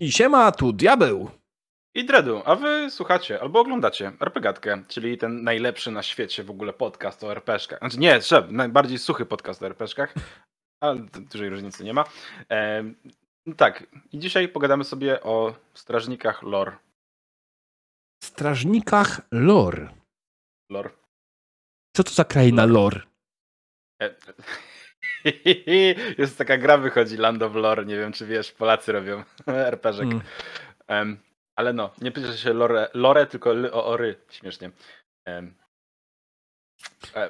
I siema, tu diabeł. I Dredu, a wy słuchacie albo oglądacie RPGatkę, czyli ten najlepszy na świecie w ogóle podcast o RPszkach. Znaczy nie, szef, najbardziej suchy podcast o RPszkach, ale dużej różnicy nie ma. E, tak, i dzisiaj pogadamy sobie o strażnikach lore. Strażnikach lore. Lore. Co to za kraina lore? E, jest taka gra wychodzi, Land of Lore, nie wiem czy wiesz, Polacy robią RPżek. Mm. Um, ale no, nie pisze się lore, lore tylko l o, o ry, śmiesznie. Um,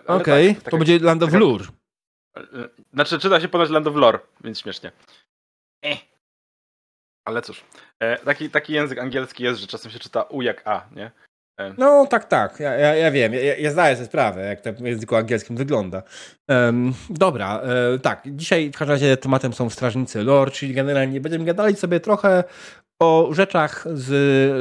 Okej, okay, tak, to będzie Land of taka, Lure. Znaczy czyta się ponoć Land of Lore, więc śmiesznie. Eh. Ale cóż, e, taki, taki język angielski jest, że czasem się czyta U jak A, nie? E. No tak, tak, ja, ja, ja wiem, ja, ja, zdaję sobie sprawę, jak to w języku angielskim wygląda. Um, dobra, e, tak, dzisiaj w każdym razie tematem są strażnicy lore, czyli generalnie będziemy gadali sobie trochę o rzeczach z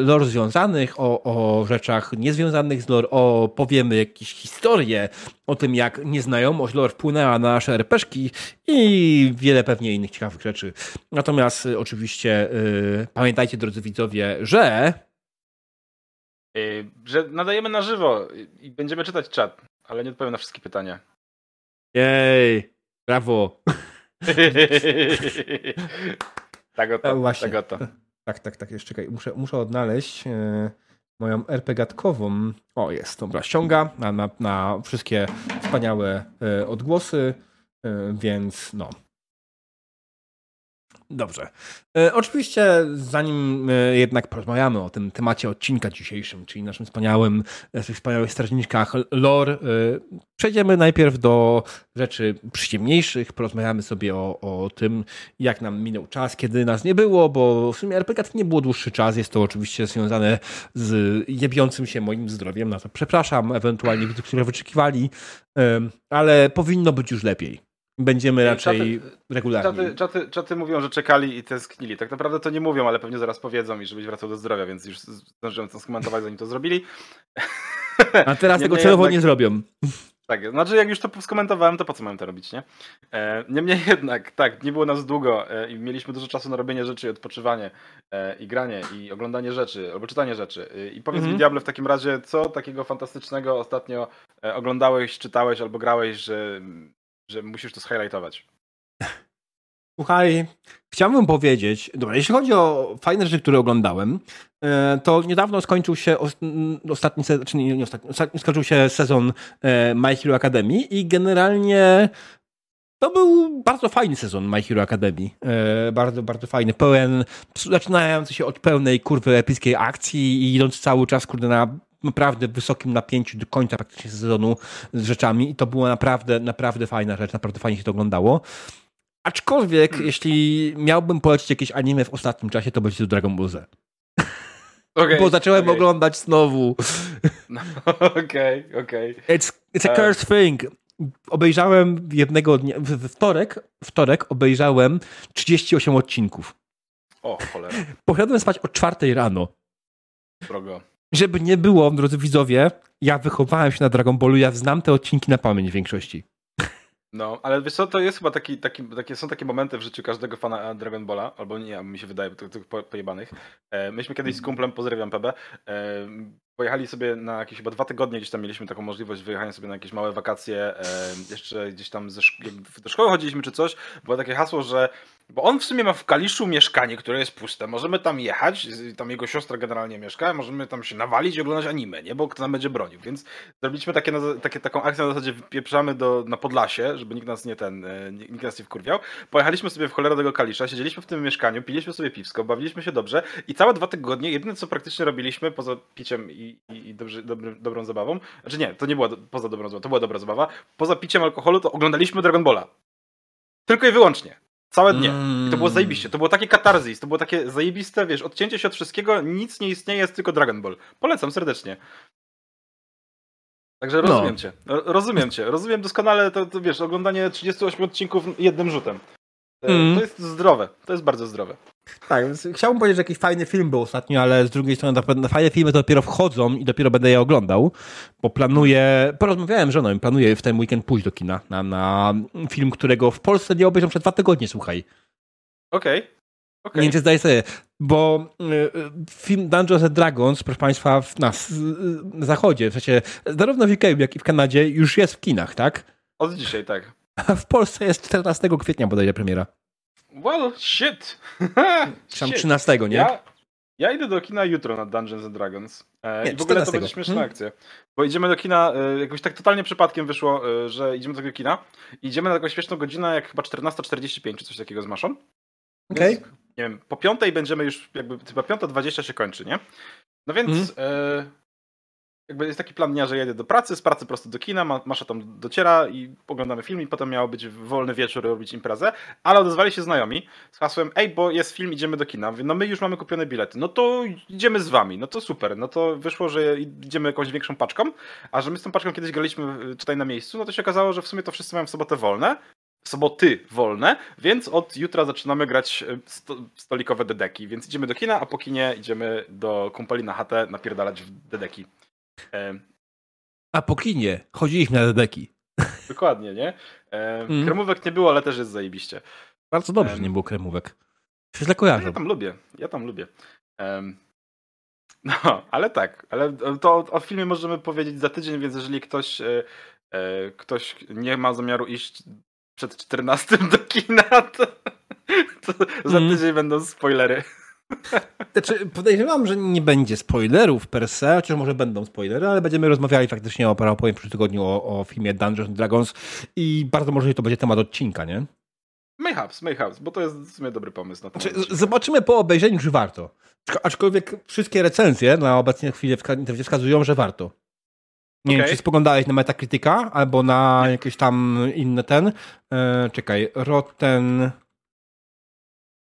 lore związanych, o, o rzeczach niezwiązanych z lore, o powiemy jakieś historie o tym, jak nieznajomość lore wpłynęła na nasze RPszki i wiele pewnie innych ciekawych rzeczy. Natomiast oczywiście y, pamiętajcie, drodzy widzowie, że że nadajemy na żywo i będziemy czytać czat, ale nie odpowiem na wszystkie pytania. Jej, brawo. tak oto, e, Właśnie. tak oto. Tak, tak, tak, jeszcze czekaj, muszę, muszę odnaleźć e, moją RPGatkową. O, jest, dobra, ściąga na, na, na wszystkie wspaniałe e, odgłosy, e, więc no, Dobrze. E, oczywiście, zanim e, jednak porozmawiamy o tym temacie odcinka dzisiejszym, czyli naszym wspaniałym, e, wspaniałych strażnikach lore, e, przejdziemy najpierw do rzeczy przyjemniejszych, porozmawiamy sobie o, o tym, jak nam minął czas, kiedy nas nie było, bo w sumie RPG nie było dłuższy czas, jest to oczywiście związane z jebiącym się moim zdrowiem, na to przepraszam, ewentualnie widzów, które wyczekiwali, e, ale powinno być już lepiej. Będziemy raczej czaty, regularnie. Czaty, czaty, czaty, mówią, że czekali i tęsknili. Tak naprawdę to nie mówią, ale pewnie zaraz powiedzą i żebyś wracał do zdrowia, więc już zdążyłem to skomentować, zanim to zrobili. A teraz tego celowo jednak... nie zrobią. Tak, znaczy jak już to skomentowałem, to po co mam to robić, nie? E, niemniej jednak, tak, nie było nas długo e, i mieliśmy dużo czasu na robienie rzeczy, odpoczywanie e, i granie i oglądanie rzeczy, albo czytanie rzeczy. E, I powiedz mm -hmm. mi, mhm. Diable, w takim razie, co takiego fantastycznego ostatnio e, oglądałeś, czytałeś albo grałeś, że że musisz to zhighlightować. Słuchaj, chciałbym powiedzieć, dobra, jeśli chodzi o fajne rzeczy, które oglądałem, e, to niedawno skończył się ostatni sezon, czy nie, ostatni, ostatni, skończył się sezon e, My Hero Academy i generalnie to był bardzo fajny sezon My Hero Academy. E, bardzo, bardzo fajny, pełen, zaczynający się od pełnej kurwy epickiej akcji i idąc cały czas, kurde, na naprawdę wysokim napięciu do końca praktycznie sezonu z rzeczami i to była naprawdę, naprawdę fajna rzecz, naprawdę fajnie się to oglądało. Aczkolwiek, hmm. jeśli miałbym polecić jakieś anime w ostatnim czasie, to będzie to Dragon Ball Z. Okay, Bo zacząłem okay. oglądać znowu. Okej, okej. Okay, it's, it's a cursed thing. Obejrzałem jednego dnia, w wtorek, wtorek obejrzałem 38 odcinków. O, cholera. Poszedłem spać o czwartej rano. Drogo. Żeby nie było, drodzy widzowie, ja wychowałem się na Dragon Ballu, ja znam te odcinki na pamięć w większości. No, ale wiesz co, to jest chyba taki, taki, takie, są takie momenty w życiu każdego fana Dragon Balla, albo nie, mi się wydaje, tych pojebanych. E, myśmy kiedyś z kumplem, pozdrawiam PB, e, pojechali sobie na jakieś chyba dwa tygodnie, gdzieś tam mieliśmy taką możliwość wyjechania sobie na jakieś małe wakacje, e, jeszcze gdzieś tam ze szk- do szkoły chodziliśmy czy coś, było takie hasło, że bo on w sumie ma w Kaliszu mieszkanie, które jest puste. Możemy tam jechać, tam jego siostra generalnie mieszka, możemy tam się nawalić i oglądać anime, nie? Bo kto tam będzie bronił. Więc zrobiliśmy takie, takie, taką akcję na zasadzie wypieprzamy do, na Podlasie, żeby nikt nas nie ten, e, nikt nas nie wkurwiał. Pojechaliśmy sobie w cholerę tego Kalisza, siedzieliśmy w tym mieszkaniu, piliśmy sobie piwsko, bawiliśmy się dobrze i całe dwa tygodnie jedyne co praktycznie robiliśmy poza piciem i, i, i dobrze, dobry, dobrą zabawą, znaczy nie, to nie była do, poza dobrą zabawą, to była dobra zabawa, poza piciem alkoholu to oglądaliśmy Dragon Balla. Tylko i wyłącznie. Całe dnie. I to było mm. zajebiście. To było takie katarzis, to było takie zajebiste, wiesz, odcięcie się od wszystkiego, nic nie istnieje, jest tylko Dragon Ball. Polecam serdecznie. Także rozumiem no. cię. Rozumiem cię. Rozumiem doskonale to, to, wiesz, oglądanie 38 odcinków jednym rzutem. Mm. To jest zdrowe. To jest bardzo zdrowe. Tak, chciałbym powiedzieć, że jakiś fajny film był ostatnio, ale z drugiej strony na fajne filmy to dopiero wchodzą i dopiero będę je oglądał, bo planuję, porozmawiałem z żoną, planuję w ten weekend pójść do kina na, na film, którego w Polsce nie obejrzę przez dwa tygodnie, słuchaj. Okej. Okay. Okay. Nie wiem, czy zdaję sobie, bo y, film Dungeons and Dragons, proszę Państwa, w, na, na zachodzie, w sensie zarówno w UK, jak i w Kanadzie już jest w kinach, tak? Od dzisiaj, tak. A w Polsce jest 14 kwietnia bodajże premiera. Well, shit. Tam 13, nie? Ja, ja idę do kina jutro na Dungeons and Dragons. E, nie, I w ogóle to będzie śmieszna hmm? akcja. Bo idziemy do kina, e, jakoś tak totalnie przypadkiem wyszło, e, że idziemy do tego kina. Idziemy na taką śmieszną godzinę, jak chyba 14.45 czy coś takiego z Maszą. Okej. Okay. Nie wiem, po piątej będziemy już, jakby chyba 5.20 się kończy, nie? No więc mm. e, jakby jest taki plan dnia, że jedę do pracy, z pracy prosto do kina, Masza tam dociera i oglądamy film i potem miało być wolny wieczór robić imprezę, ale odezwali się znajomi z hasłem, ej, bo jest film, idziemy do kina. No my już mamy kupione bilety, no to idziemy z wami, no to super, no to wyszło, że idziemy jakąś większą paczką, a że my z tą paczką kiedyś graliśmy tutaj na miejscu, no to się okazało, że w sumie to wszyscy mają w sobotę wolne, soboty wolne, więc od jutra zaczynamy grać e, sto, stolikowe dedeki, więc idziemy do kina, a po kinie idziemy do kumpeli na chatę napierdalać w dedeki. A po kinie chodziliśmy na dedeki. Dokładnie, nie? Mm. Kremówek nie było, ale też jest zajebiście. Bardzo dobrze, że nie było kremówek. Się źle kojarzę. Ja tam lubię, ja tam lubię. No, ale tak, ale to o, o, filmie możemy powiedzieć za tydzień, więc jeżeli ktoś, e, e, ktoś nie ma zamiaru iść przed 14 do kina, to, to za mm. tydzień będą spoilery. Znaczy, podejrzewam, że nie będzie spoilerów per se, chociaż może będą spoilery, ale będziemy rozmawiali faktycznie o opowiem w przyszłym tygodniu o, o filmie Dungeons Dragons i bardzo może to będzie temat odcinka, nie? Mayhaps, mayhaps, bo to jest w sumie dobry pomysł na. Znaczy, zobaczymy po obejrzeniu, czy warto. Aczkolwiek wszystkie recenzje na obecnie chwilę w wskazują, że warto. Nie okay. wiem, czy spoglądałeś na Metacritica albo na jakieś tam inne ten. E, czekaj, Rotten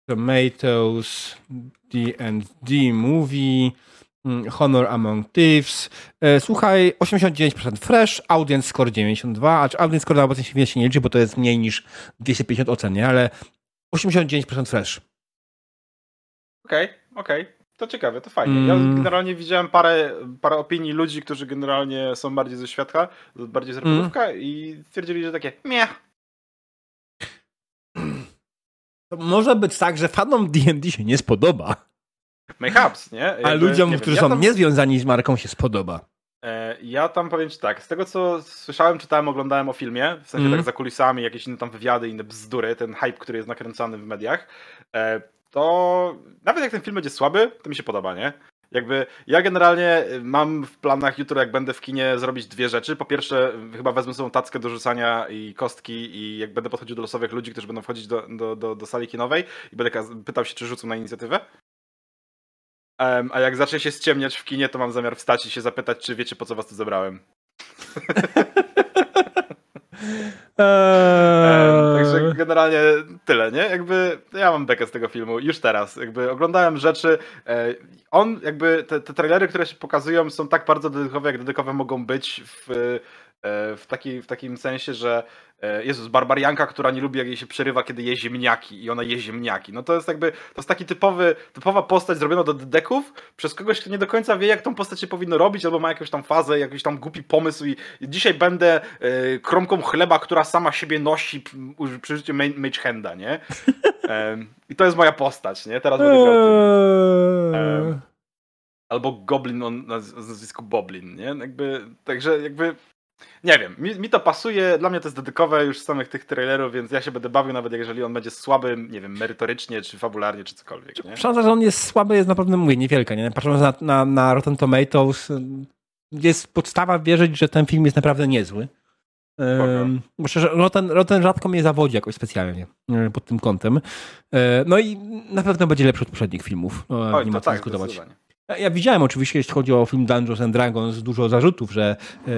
Tomatoes, D&D Movie, mm, Honor Among Thieves. E, słuchaj, 89% fresh, audience score 92, a audience score na obecnie się nie liczy, bo to jest mniej niż 250 ocen, nie? ale 89% fresh. Okej, okay, okej. Okay. To ciekawe, to fajnie. Ja mm. generalnie widziałem parę, parę opinii ludzi, którzy generalnie są bardziej ze świadka, bardziej z mm. i stwierdzili, że takie miech. To może być tak, że fanom D&D się nie spodoba. Mayhaps, nie? Jakby, A ludziom, nie którzy ja są tam... niezwiązani z marką się spodoba. E, ja tam powiem ci tak, z tego co słyszałem, czytałem, oglądałem o filmie, w sensie mm. tak za kulisami, jakieś inne tam wywiady, inne bzdury, ten hype, który jest nakręcany w mediach, e, to nawet jak ten film będzie słaby, to mi się podoba, nie? Jakby ja generalnie mam w planach jutro, jak będę w kinie, zrobić dwie rzeczy. Po pierwsze, chyba wezmę sobie tackę do rzucania i kostki i jak będę podchodził do losowych ludzi, którzy będą wchodzić do, do, do, do sali kinowej i będę pytał się, czy rzucą na inicjatywę. Um, a jak zacznie się ściemniać w kinie, to mam zamiar wstać i się zapytać, czy wiecie, po co was tu zebrałem. Eee... Także generalnie tyle, nie? Jakby ja mam bekę z tego filmu już teraz. Jakby oglądałem rzeczy. E, on, jakby te, te trailery, które się pokazują, są tak bardzo dedykowe, jak dedykowe mogą być w, w, taki, w takim sensie, że E, Jezus, barbarianka, która nie lubi, jak jej się przerywa, kiedy je ziemniaki i ona je ziemniaki. No to jest jakby, to jest taki typowy, typowa postać zrobiona do deków przez kogoś, kto nie do końca wie, jak tą postać się powinno robić, albo ma jakąś tam fazę, jakiś tam głupi pomysł i dzisiaj będę y, kromką chleba, która sama siebie nosi przy użyciu Mage Handa, nie? I to jest moja postać, nie? Teraz będę grał eee. Albo Goblin on na nazwisku Boblin, nie? Jakby, także jakby nie wiem, mi, mi, to pasuje, dla mnie to jest dedykowe już z samych tych trailerów, więc ja się będę bawił nawet jeżeli on będzie słaby, nie wiem, merytorycznie, czy fabularnie, czy cokolwiek. Nie? Szansa, że on jest słaby jest naprawdę, mówię, niewielka, nie? Patrząc na, na, na Rotten Tomatoes, jest podstawa wierzyć, że ten film jest naprawdę niezły. Um, że Rotten, Rotten rzadko mnie zawodzi jakoś specjalnie e, pod tym kątem. E, no i na pewno będzie lepszy od poprzednich filmów. Oj, nie ma co tak, dyskutować. Ja widziałem oczywiście, jeśli chodzi o film Dungeons and Dragons, dużo zarzutów, że e,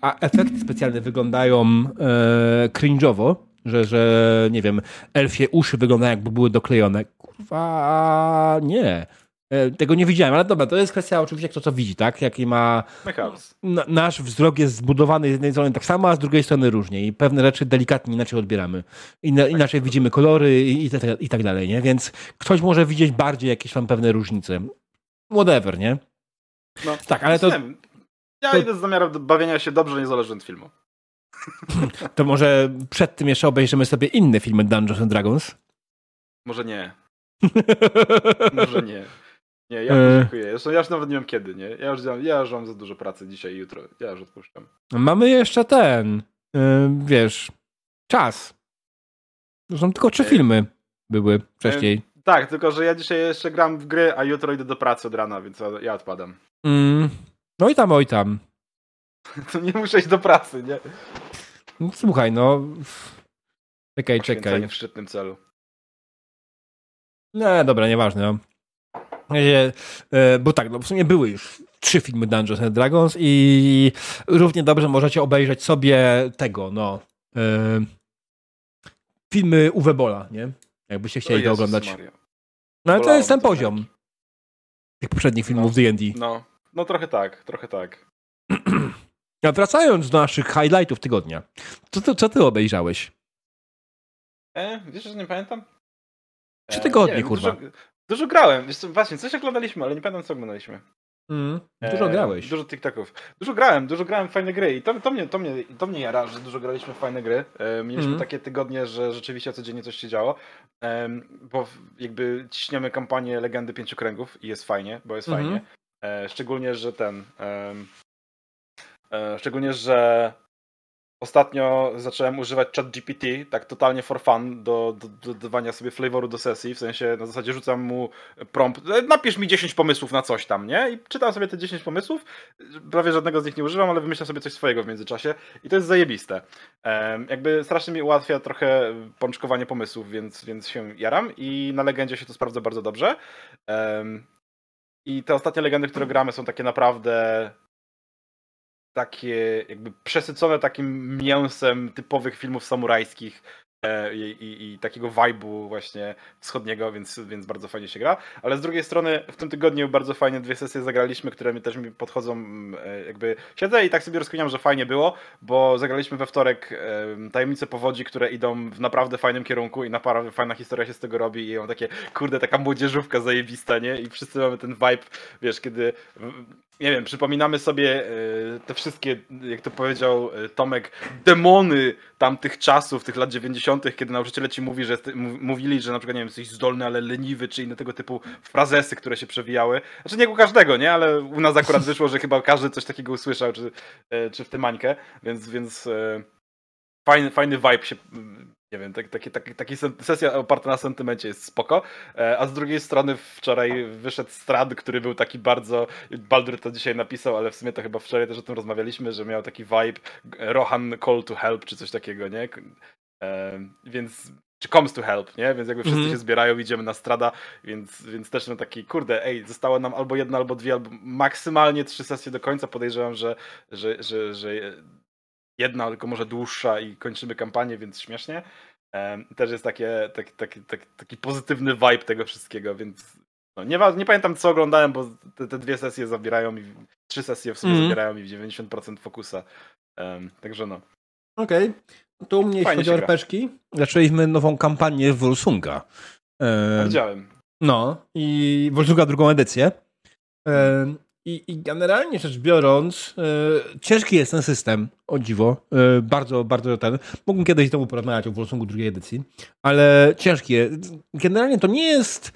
a efekty specjalne wyglądają e, cringe'owo, że, że nie wiem, elfie uszy wyglądają jakby były doklejone. Kurwa, nie. E, tego nie widziałem, ale dobra, to jest kwestia oczywiście kto co widzi, tak? Jaki ma... Na, nasz wzrok jest zbudowany z jednej strony tak samo, a z drugiej strony różnie i pewne rzeczy delikatnie inaczej odbieramy. Inna, inaczej widzimy kolory i, i, i, tak dalej, nie? Więc ktoś może widzieć bardziej jakieś tam pewne różnice whatever, nie? No, tak, ale to... Ja to... idę z zamiarem bawienia się dobrze, niezależnie od filmu. To może przed tym jeszcze obejrzymy sobie inne filmy Dungeons and Dragons? Może nie. Może nie. Nie, ja E. dziękuję. Zresztą ja już nawet nie wiem kiedy, nie? Ja już, ja już mam za dużo pracy dzisiaj i jutro. Ja już odpuszczam. Mamy jeszcze ten, yy, wiesz, czas. Są tylko trzy E. filmy były wcześniej. Tak, tylko że ja dzisiaj jeszcze gram w gry, a jutro idę do pracy od rana, więc ja- odpadam. Mm. No i tam, oj tam. To nie muszę iść do pracy, nie? No, Słuchaj, no. Czekaj, czekaj. w szczytnym celu. Nie, dobra, nieważne. No. E, Bo tak, no w sumie były już trzy filmy Dungeons and Dragons i równie dobrze możecie obejrzeć sobie tego, no. e, Filmy Uwe Bola, nie? Jakbyście chcieli O to oglądać. Maria. No ale to jest ten to poziom tych poprzednich filmów D&D. No, no trochę tak, trochę tak. A wracając do naszych highlightów tygodnia, co ty, co ty obejrzałeś? E, wiesz, że nie pamiętam? Trzy E, tygodnie, nie wiem, kurwa. Dużo, dużo grałem. Wiesz, co, właśnie, coś oglądaliśmy, ale nie pamiętam, co oglądaliśmy. Mm, dużo E, grałeś. Dużo TikToków. Dużo grałem, dużo grałem w fajne gry i to, to, mnie, to, mnie, to mnie jara, że dużo graliśmy w fajne gry. E, mieliśmy Mhm. takie tygodnie, że rzeczywiście codziennie coś się działo, Em, bo jakby ciśniemy kampanię Legendy Pięciu Kręgów i jest fajnie, bo jest Mhm. fajnie. E, szczególnie, że ten... e, szczególnie, że Ostatnio zacząłem używać ChatGPT, tak totalnie for fun, do, do, do dodawania sobie flavoru do sesji, w sensie na zasadzie rzucam mu prompt, "E, napisz mi 10 pomysłów na coś tam, nie? I czytam sobie te 10 pomysłów, prawie żadnego z nich nie używam, ale wymyślam sobie coś swojego w międzyczasie i to jest zajebiste. Em, jakby strasznie mi ułatwia trochę pączkowanie pomysłów, więc, więc się jaram i na Legendzie się to sprawdza bardzo dobrze. Em, I te ostatnie legendy, które gramy są takie naprawdę takie jakby przesycone takim mięsem typowych filmów samurajskich e, i, i, takiego vibe'u właśnie wschodniego, więc, więc bardzo fajnie się gra. Ale z drugiej strony w tym tygodniu bardzo fajnie dwie sesje zagraliśmy, które mi też mi podchodzą mm, e, jakby siedzę i tak sobie rozkminiam, że fajnie było, bo zagraliśmy we wtorek e, Tajemnice Powodzi, które idą w naprawdę fajnym kierunku i naprawdę fajna historia się z tego robi i mam takie, kurde, taka młodzieżówka zajebista, nie? I wszyscy mamy ten vibe, wiesz, kiedy nie wiem, przypominamy sobie e, te wszystkie, jak to powiedział e, Tomek, demony tamtych czasów, tych lat 90., kiedy nauczyciele ci mówi, że, mówili, że na przykład, nie wiem, jesteś zdolny, ale leniwy, czy inne tego typu frazesy, które się przewijały. Znaczy nie u każdego, nie? Ale u nas akurat wyszło, że chyba każdy coś takiego usłyszał, czy, e, czy w tym mańkę, więc, więc fajny, fajny vibe się, mm, nie wiem, tak, taki, taki, taki sesja oparta na sentymencie jest spoko, E, a z drugiej strony wczoraj wyszedł Strad, który był taki bardzo, Baldur to dzisiaj napisał, ale w sumie to chyba wczoraj też o tym rozmawialiśmy, że miał taki vibe Rohan call to help, czy coś takiego, nie? E, więc czy comes to help, nie? Więc jakby wszyscy Mhm. się zbierają, idziemy na strada, więc, więc też no taki, kurde, ej, zostało nam albo jedna, albo dwie, albo maksymalnie trzy sesje do końca. Podejrzewam, że, że, że, że jedna, tylko może dłuższa i kończymy kampanię, więc śmiesznie. Też jest takie, taki, taki, taki, taki pozytywny vibe tego wszystkiego, więc no, nie, nie pamiętam co oglądałem, bo te, te dwie sesje zabierają mi, trzy sesje w sumie Mhm. zabierają mi w 90% fokusa. Em, także no. Okej. To u mnie, jeśli chodzi o. RPG, zaczęliśmy nową kampanię Wolsunga. E, Widziałem. No, i Wolsunga drugą edycję. E, i, I generalnie rzecz biorąc, e, ciężki jest ten system, o dziwo. E, bardzo, bardzo ten. Mógłbym kiedyś temu porozmawiać o Wolsungu drugiej edycji, ale ciężki jest. Generalnie to nie jest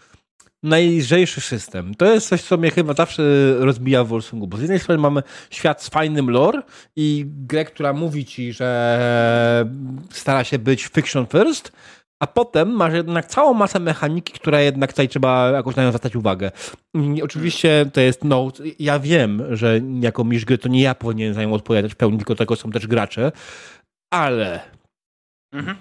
najlżejszy system. To jest coś, co mnie chyba zawsze rozbija w Wolsungu, bo z jednej strony mamy świat z fajnym lore i grę, która mówi ci, że stara się być fiction first, a potem masz jednak całą masę mechaniki, która jednak tutaj trzeba jakoś na nią zwracać uwagę. I oczywiście to jest, no, ja wiem, że jako mistrz gry to nie ja powinien za nią odpowiadać w pełni, tylko tego są też gracze, ale Mhm.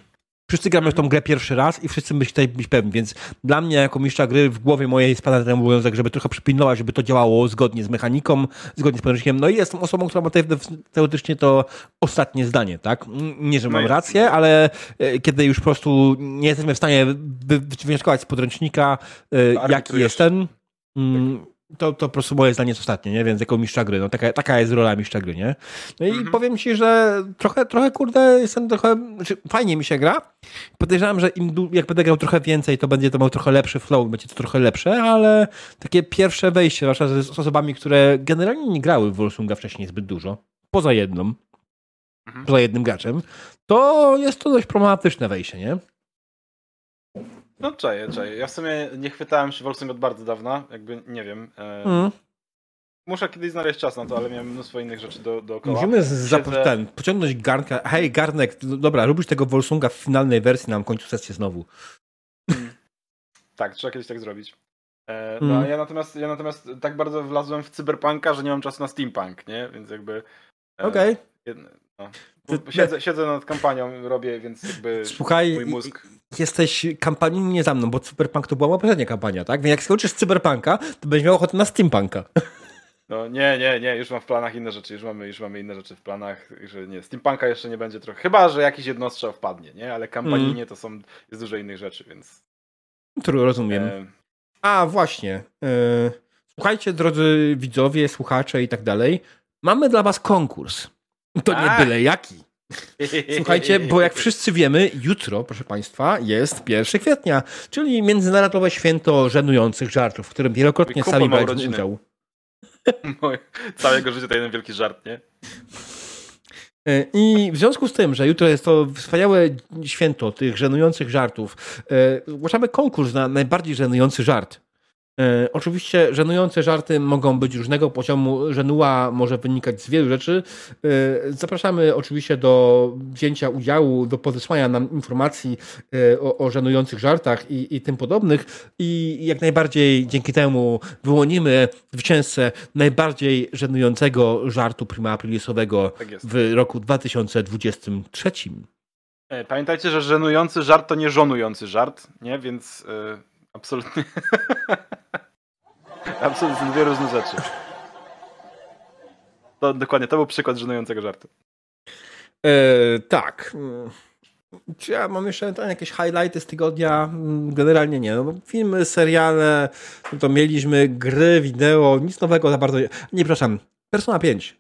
Wszyscy gramy w tą grę pierwszy raz i wszyscy musi tutaj być pewni, więc dla mnie jako mistrza gry w głowie mojej spada ten obowiązek, żeby trochę przypilnować, żeby to działało zgodnie z mechaniką, zgodnie z podręcznikiem. No i jestem osobą, która ma te- teoretycznie to ostatnie zdanie, tak? Nie, że No mam rację, ale e, kiedy już po prostu nie jesteśmy w stanie wy- wywnioskować z podręcznika, e, jaki Arbitrujesz. jest ten, mm, to, to po prostu moje zdanie jest ostatnie, nie? Więc jako mistrza gry, no taka, taka jest rola mistrza gry, nie? No i Mhm. powiem ci, że trochę, trochę kurde, jestem trochę, znaczy fajnie mi się gra. Podejrzewam, że im, jak będę grał trochę więcej, to będzie to miał trochę lepszy flow, będzie to trochę lepsze, ale takie pierwsze wejście, zwłaszcza z, z osobami, które generalnie nie grały w Wolsunga wcześniej zbyt dużo, poza jedną, Mhm. poza jednym graczem, to jest to dość problematyczne wejście, nie? No czaję, czaję. Ja w sumie nie chwytałem się Wolsung od bardzo dawna, jakby nie wiem. E, Mm. Muszę kiedyś znaleźć czas na to, ale miałem mnóstwo innych rzeczy do, dookoła. Musimy Siedzę- ten, pociągnąć garnka. Hej, garnek, d- dobra, lubisz tego Volsunga w finalnej wersji, nam końcu sesję znowu. Tak, trzeba kiedyś tak zrobić. E, no, Mm. ja natomiast, ja natomiast tak bardzo wlazłem w cyberpunka, że nie mam czasu na steampunk, nie? Więc jakby... e, Okej. jedno- no. Siedzę, siedzę nad kampanią, robię, więc jakby Słuchaj, mój mózg... jesteś kampanijnie za mną, bo Cyberpunk to była moja poprzednia kampania, tak? Więc jak skończysz Cyberpunka, to będziesz miał ochotę na Steampunka. No nie, nie, nie, już mam w planach inne rzeczy, już mamy, już mamy inne rzeczy w planach, że nie, steampunka jeszcze nie będzie trochę, chyba, że jakiś jednostrzał wpadnie, nie? Ale kampanijnie Mm. to są, jest dużo innych rzeczy, więc... Który rozumiem. E, A, właśnie. e, Słuchajcie, drodzy widzowie, słuchacze i tak dalej. Mamy dla was konkurs. To nie A. byle jaki. Słuchajcie, bo jak wszyscy wiemy, jutro, proszę Państwa, jest 1 kwietnia, czyli Międzynarodowe Święto Żenujących Żartów, w którym wielokrotnie kumpel sami braliśmy udział. Moje- Całego życia to jeden wielki żart, nie? E, I w związku z tym, że jutro jest to wspaniałe święto tych żenujących żartów, e, ogłaszamy konkurs na najbardziej żenujący żart. E, Oczywiście żenujące żarty mogą być różnego poziomu. Żenuła może wynikać z wielu rzeczy. E, Zapraszamy oczywiście do wzięcia udziału, do podesłania nam informacji e, o, o żenujących żartach i, i tym podobnych. I jak najbardziej dzięki temu wyłonimy zwycięzcę najbardziej żenującego żartu prima aprilisowego Tak w roku 2023. E, Pamiętajcie, że żenujący żart to nie żonujący żart, nie? Więc absolutnie... dwie różne rzeczy. To dokładnie, to był przykład żenującego żartu. E, tak. Mm. Czy ja mam jeszcze tam jakieś highlighty z tygodnia? Mm, Generalnie nie. No, filmy, seriale, to mieliśmy gry, wideo, nic nowego za bardzo. Nie, nie przepraszam. Persona 5.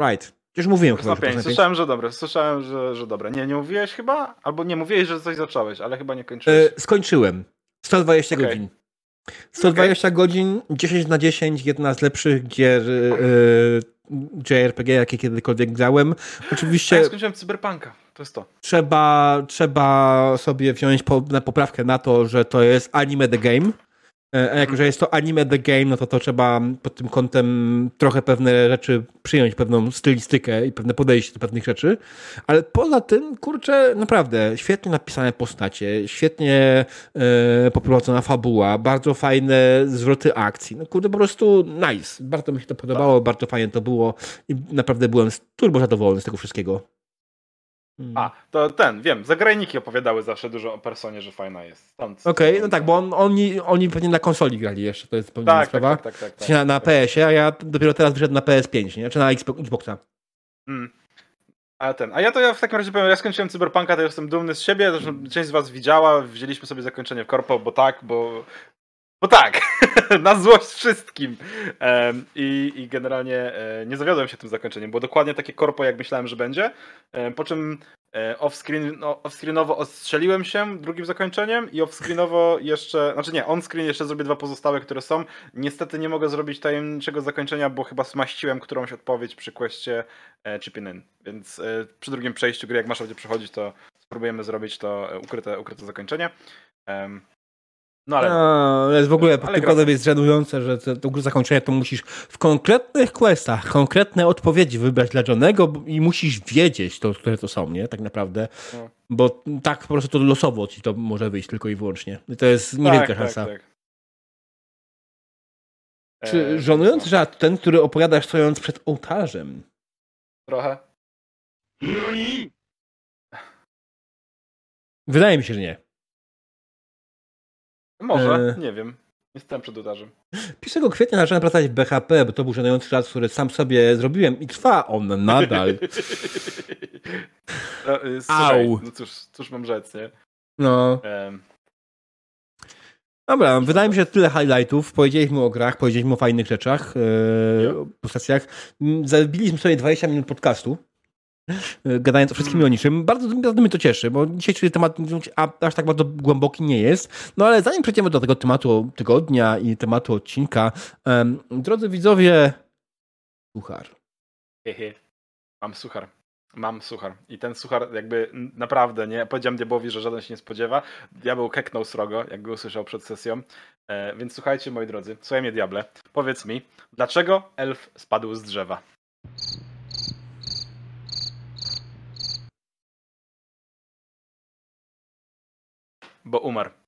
Right. Już mówiłem Persona chyba. że 5. Persona 5. Słyszałem, że dobre. Słyszałem, że, że dobre. Nie, nie mówiłeś chyba? Albo nie mówiłeś, że coś zacząłeś, ale chyba nie kończyłeś. E, skończyłem. 120 Okej. godzin. 120 godzin, 10 na 10, jedna z lepszych gier e, JRPG, jakie kiedykolwiek grałem. Oczywiście ja skończyłem cyberpunka. To jest to. trzeba, trzeba sobie wziąć po, na poprawkę na to, że to jest anime the game. E, A jak już jest to anime the game, no to to trzeba pod tym kątem trochę pewne rzeczy przyjąć, pewną stylistykę i pewne podejście do pewnych rzeczy. Ale poza tym, kurczę, naprawdę świetnie napisane postacie, świetnie e, poprowadzona fabuła, bardzo fajne zwroty akcji. No kurde, po prostu nice. Bardzo mi się to podobało, bardzo fajnie to było i naprawdę byłem turbo zadowolony z tego wszystkiego. Mm. A, to ten, wiem. Zagrajniki opowiadały zawsze dużo o personie, że fajna jest. Okej, no tak, bo on, oni, oni pewnie na konsoli grali jeszcze, to jest pewnie Tak, tak, sprawa. tak, tak, tak, tak, na, na tak. PS-ie, a ja dopiero teraz wyszedłem na PS5, nie? Czy na Xbox- Xboxa. Mm. A ten, a ja to ja w takim razie powiem, ja skończyłem Cyberpunka, to jestem dumny z siebie, zresztą część z was widziała, wzięliśmy sobie zakończenie w korpo, bo tak, bo bo tak, na złość wszystkim. I, I generalnie e, nie zawiodłem się tym zakończeniem, bo dokładnie takie korpo, jak myślałem, że będzie. Po czym e, off-screen, no, off-screenowo ostrzeliłem się drugim zakończeniem i off-screenowo jeszcze, znaczy nie, on-screen jeszcze zrobię dwa pozostałe, które są. Niestety nie mogę zrobić tajemniczego zakończenia, bo chyba smaściłem którąś odpowiedź przy questie e, Chip In. Więc przy drugim przejściu gry, jak Masza będzie przechodzić, to spróbujemy zrobić to ukryte, ukryte zakończenie. No ale No, ale jest w ogóle pod Ale tym jest żenujące, że to, to zakończenie to musisz w konkretnych questach, konkretne odpowiedzi wybrać dla Johnego i musisz wiedzieć, to, które to są, nie? Tak naprawdę. No. Bo tak po prostu to losowo ci to może wyjść tylko i wyłącznie. I to jest niewielka szansa. tak. Czy E, żonujący no, żart ten, który opowiadasz stojąc przed ołtarzem? Trochę. Wydaje mi się, że nie. Może, E. nie wiem. Jestem przed ołtarzem. 1 kwietnia zacząłem pracować w BHP, bo to był żenujący żart, który sam sobie zrobiłem i trwa on nadal. no, y, słuchaj, Au. no cóż, cóż mam rzec, nie? No. Em, Dobra, wydaje mi się, że tyle highlightów. Powiedzieliśmy o grach, powiedzieliśmy o fajnych rzeczach, e, o postaciach. Mm, Zabiliśmy sobie 20 minut podcastu, e, gadając o wszystkim i o niczym. Bardzo, bardzo mnie to cieszy, bo dzisiejszy temat aż tak bardzo głęboki nie jest. No ale zanim przejdziemy do tego tematu tygodnia i tematu odcinka, em, drodzy widzowie, suchar. hehe. Mam suchar. Mam suchar. I ten suchar jakby naprawdę, nie? Powiedziałem diabłowi, że żaden się nie spodziewa. Diabeł keknął srogo, jak go usłyszał przed sesją. E, więc słuchajcie, moi drodzy, słuchaj mnie, diable. Powiedz mi, dlaczego elf spadł z drzewa? Bo umarł.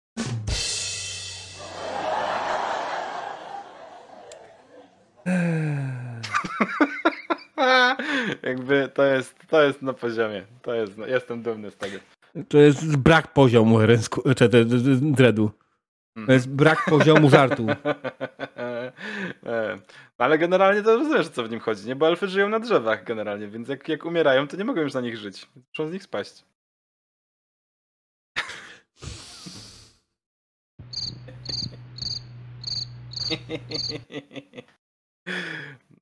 Jakby to jest, to jest na poziomie. To jest, jestem dumny z tego. To jest brak poziomu ręsku, czy, czy, dreadu. To jest brak poziomu żartu. E, ale generalnie to rozumiesz, co w nim chodzi, nie? Bo elfy żyją na drzewach generalnie, więc jak, jak umierają, to nie mogą już na nich żyć. Muszą z nich spaść.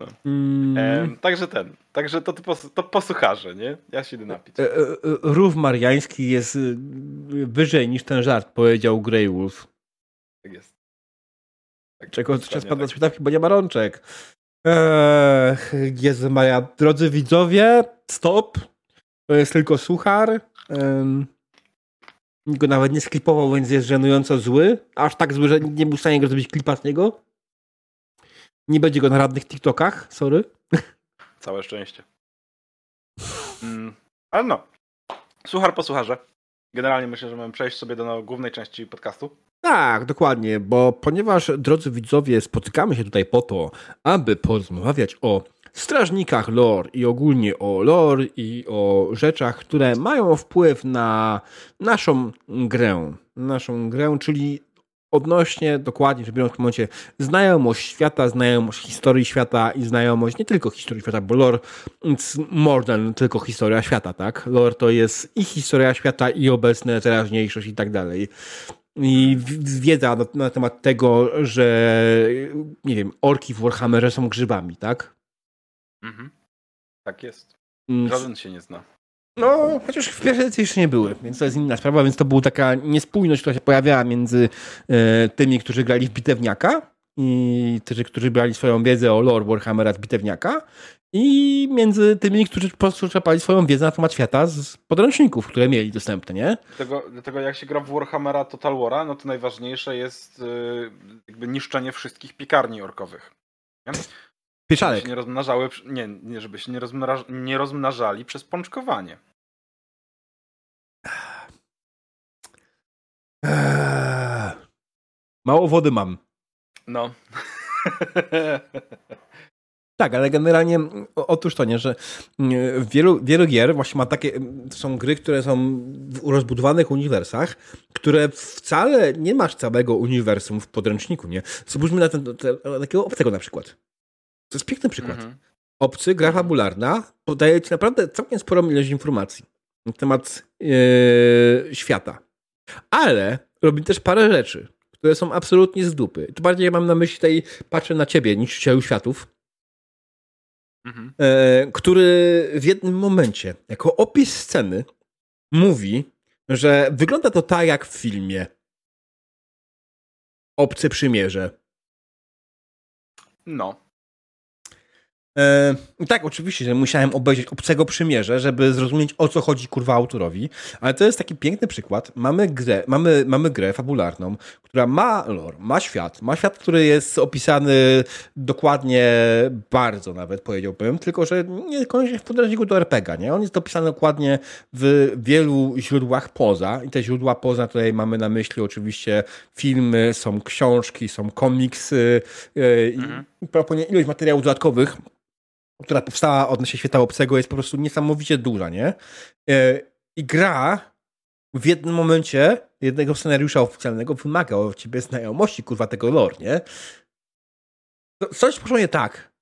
No. Mm. E, także ten, także to, to, posłucharze, nie? Ja się idę napić. E, e, rów mariański jest y, wyżej niż ten żart, powiedział Grey Wolf. Tak jest. Tak, Czego trzeba spadać tak. bo nie ma rączek. Eee, Jezu Maja, drodzy widzowie, stop. To jest tylko suchar. Nikt go nawet nie sklipował, więc jest żenująco zły. Aż tak zły, że nie był w stanie go zrobić klipa z niego. Nie będzie go na radnych TikTokach, sorry. Całe szczęście. Mm, ale no, suchar po sucharze. Generalnie myślę, że mamy przejść sobie do no, głównej części podcastu. Tak, dokładnie, bo ponieważ, drodzy widzowie, spotykamy się tutaj po to, aby porozmawiać o strażnikach lore i ogólnie o lore i o rzeczach, które mają wpływ na naszą grę. Naszą grę, czyli odnośnie, dokładnie rzecz biorąc w tym momencie, znajomość świata, znajomość historii świata i znajomość nie tylko historii świata, bo lore it's more than tylko historia świata, tak? Lore to jest i historia świata, i obecne, teraźniejszość i tak dalej. I wiedza na, na, temat tego, że nie wiem, orki w Warhammerze są grzybami, tak? Mhm. Tak jest. Mm. Żaden się nie zna. No, chociaż w pierwszej edycji jeszcze nie były, więc to jest inna sprawa, więc to była taka niespójność, która się pojawiała między e, tymi, którzy grali w bitewniaka i tymi, którzy brali swoją wiedzę o lore Warhammera z bitewniaka i między tymi, którzy po prostu czerpali swoją wiedzę na temat świata z podręczników, które mieli dostępne, nie? Dlatego, dlatego jak się gra w Warhammera Total War'a, no to najważniejsze jest yy, jakby niszczenie wszystkich piekarni orkowych. Nie? Pieczarek. Żeby się nie rozmnażały, nie, nie żeby się nie, rozmnaż, nie rozmnażali przez pączkowanie. Eee, mało wody mam. No. Tak, ale generalnie otóż to nie, że mm, wielu, wielu gier właśnie ma takie, to są gry, które są w rozbudowanych uniwersach, które wcale nie masz całego uniwersum w podręczniku, nie? Spójrzmy na ten, ten, takiego obcego na przykład. To jest piękny przykład. Mhm. Obcy, gra fabularna, podaje ci naprawdę całkiem sporą ilość informacji na temat yy, świata. Ale robi też parę rzeczy, które są absolutnie z dupy. Tu bardziej mam na myśli tutaj, patrzę na ciebie, niszczycielu światów, mhm. yy, który w jednym momencie, jako opis sceny, mówi, że wygląda to tak jak w filmie Obce Przymierze. No. E, tak, oczywiście, że musiałem obejrzeć obcego przymierze, żeby zrozumieć o co chodzi kurwa autorowi, ale to jest taki piękny przykład. Mamy grę, mamy, mamy grę fabularną, która ma lore, ma świat, ma świat, który jest opisany dokładnie, bardzo nawet powiedziałbym, tylko że nie koniecznie w podręczniku do RPG, nie? On jest opisany dokładnie w wielu źródłach poza i te źródła poza tutaj mamy na myśli oczywiście filmy, są książki, są komiksy yy, mhm. i proponuję ilość materiałów dodatkowych, która powstała odnośnie świata obcego, jest po prostu niesamowicie duża, nie? E, I gra w jednym momencie jednego scenariusza oficjalnego wymaga od ciebie znajomości, kurwa, tego lore, nie? Coś poszło nie tak.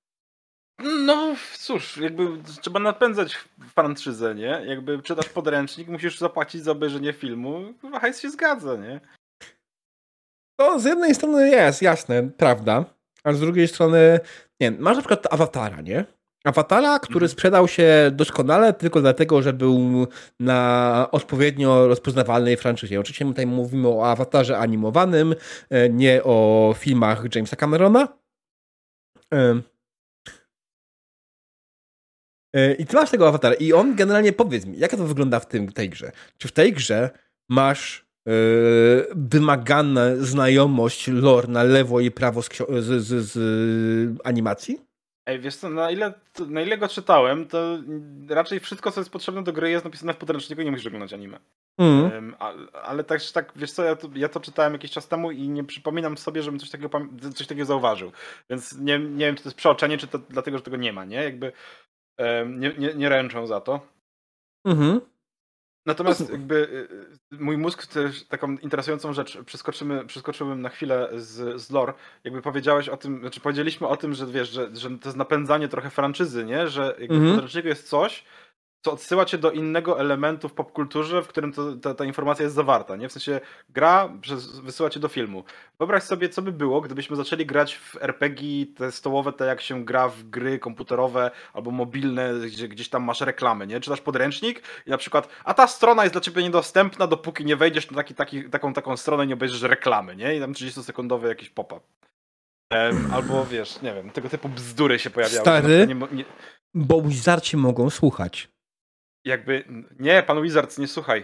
No cóż, jakby trzeba napędzać franczyzę, nie? Jakby czytasz podręcznik, musisz zapłacić za obejrzenie filmu, kurwa, hajs się zgadza, nie? To z jednej strony jest, jasne, prawda, a z drugiej strony, nie masz na przykład awatara, nie? Awatara, który mhm. sprzedał się doskonale tylko dlatego, że był na odpowiednio rozpoznawalnej franczyzie. Oczywiście my tutaj mówimy o awatarze animowanym, e, nie o filmach Jamesa Camerona. E, E, I ty masz tego awatara i on generalnie, powiedz mi, jak to wygląda w tym, tej grze? Czy w tej grze masz yy, wymagana znajomość lore na lewo i prawo z, z, z, z animacji? Ej, wiesz co, na ile, na ile go czytałem, to raczej wszystko, co jest potrzebne do gry jest napisane w podręczniku i nie musisz oglądać anime. Mm. Um, ale, ale tak, tak, wiesz co, ja to, ja to czytałem jakiś czas temu i nie przypominam sobie, żebym coś takiego, coś takiego zauważył. Więc nie, nie wiem, czy to jest przeoczenie, czy to dlatego, że tego nie ma, nie? Jakby um, nie, nie, nie ręczą za to. Mhm. Natomiast jakby y, y, mój mózg też taką interesującą rzecz, przeskoczymy, przeskoczyłem na chwilę z, z lore, jakby powiedziałeś o tym, znaczy powiedzieliśmy o tym, że wiesz, że, że to jest napędzanie trochę franczyzy, nie? Że jakby mm -hmm. w podręczniku jest coś, co odsyła cię do innego elementu w popkulturze, w którym to, ta, ta, informacja jest zawarta, nie? W sensie gra przez, wysyła cię do filmu. Wyobraź sobie, co by było, gdybyśmy zaczęli grać w RPG te stołowe, te jak się gra w gry komputerowe albo mobilne, gdzie gdzieś tam masz reklamy, nie? Czytasz podręcznik i na przykład, a ta strona jest dla ciebie niedostępna, dopóki nie wejdziesz na taki, taki, taką, taką stronę i nie obejrzysz reklamy, nie? I tam 30-sekundowy jakiś pop-up. albo wiesz, nie wiem, tego typu bzdury się pojawiały. Stary, nie, nie... bo wizarci mogą słuchać. Jakby, nie, pan Wizards, nie słuchaj.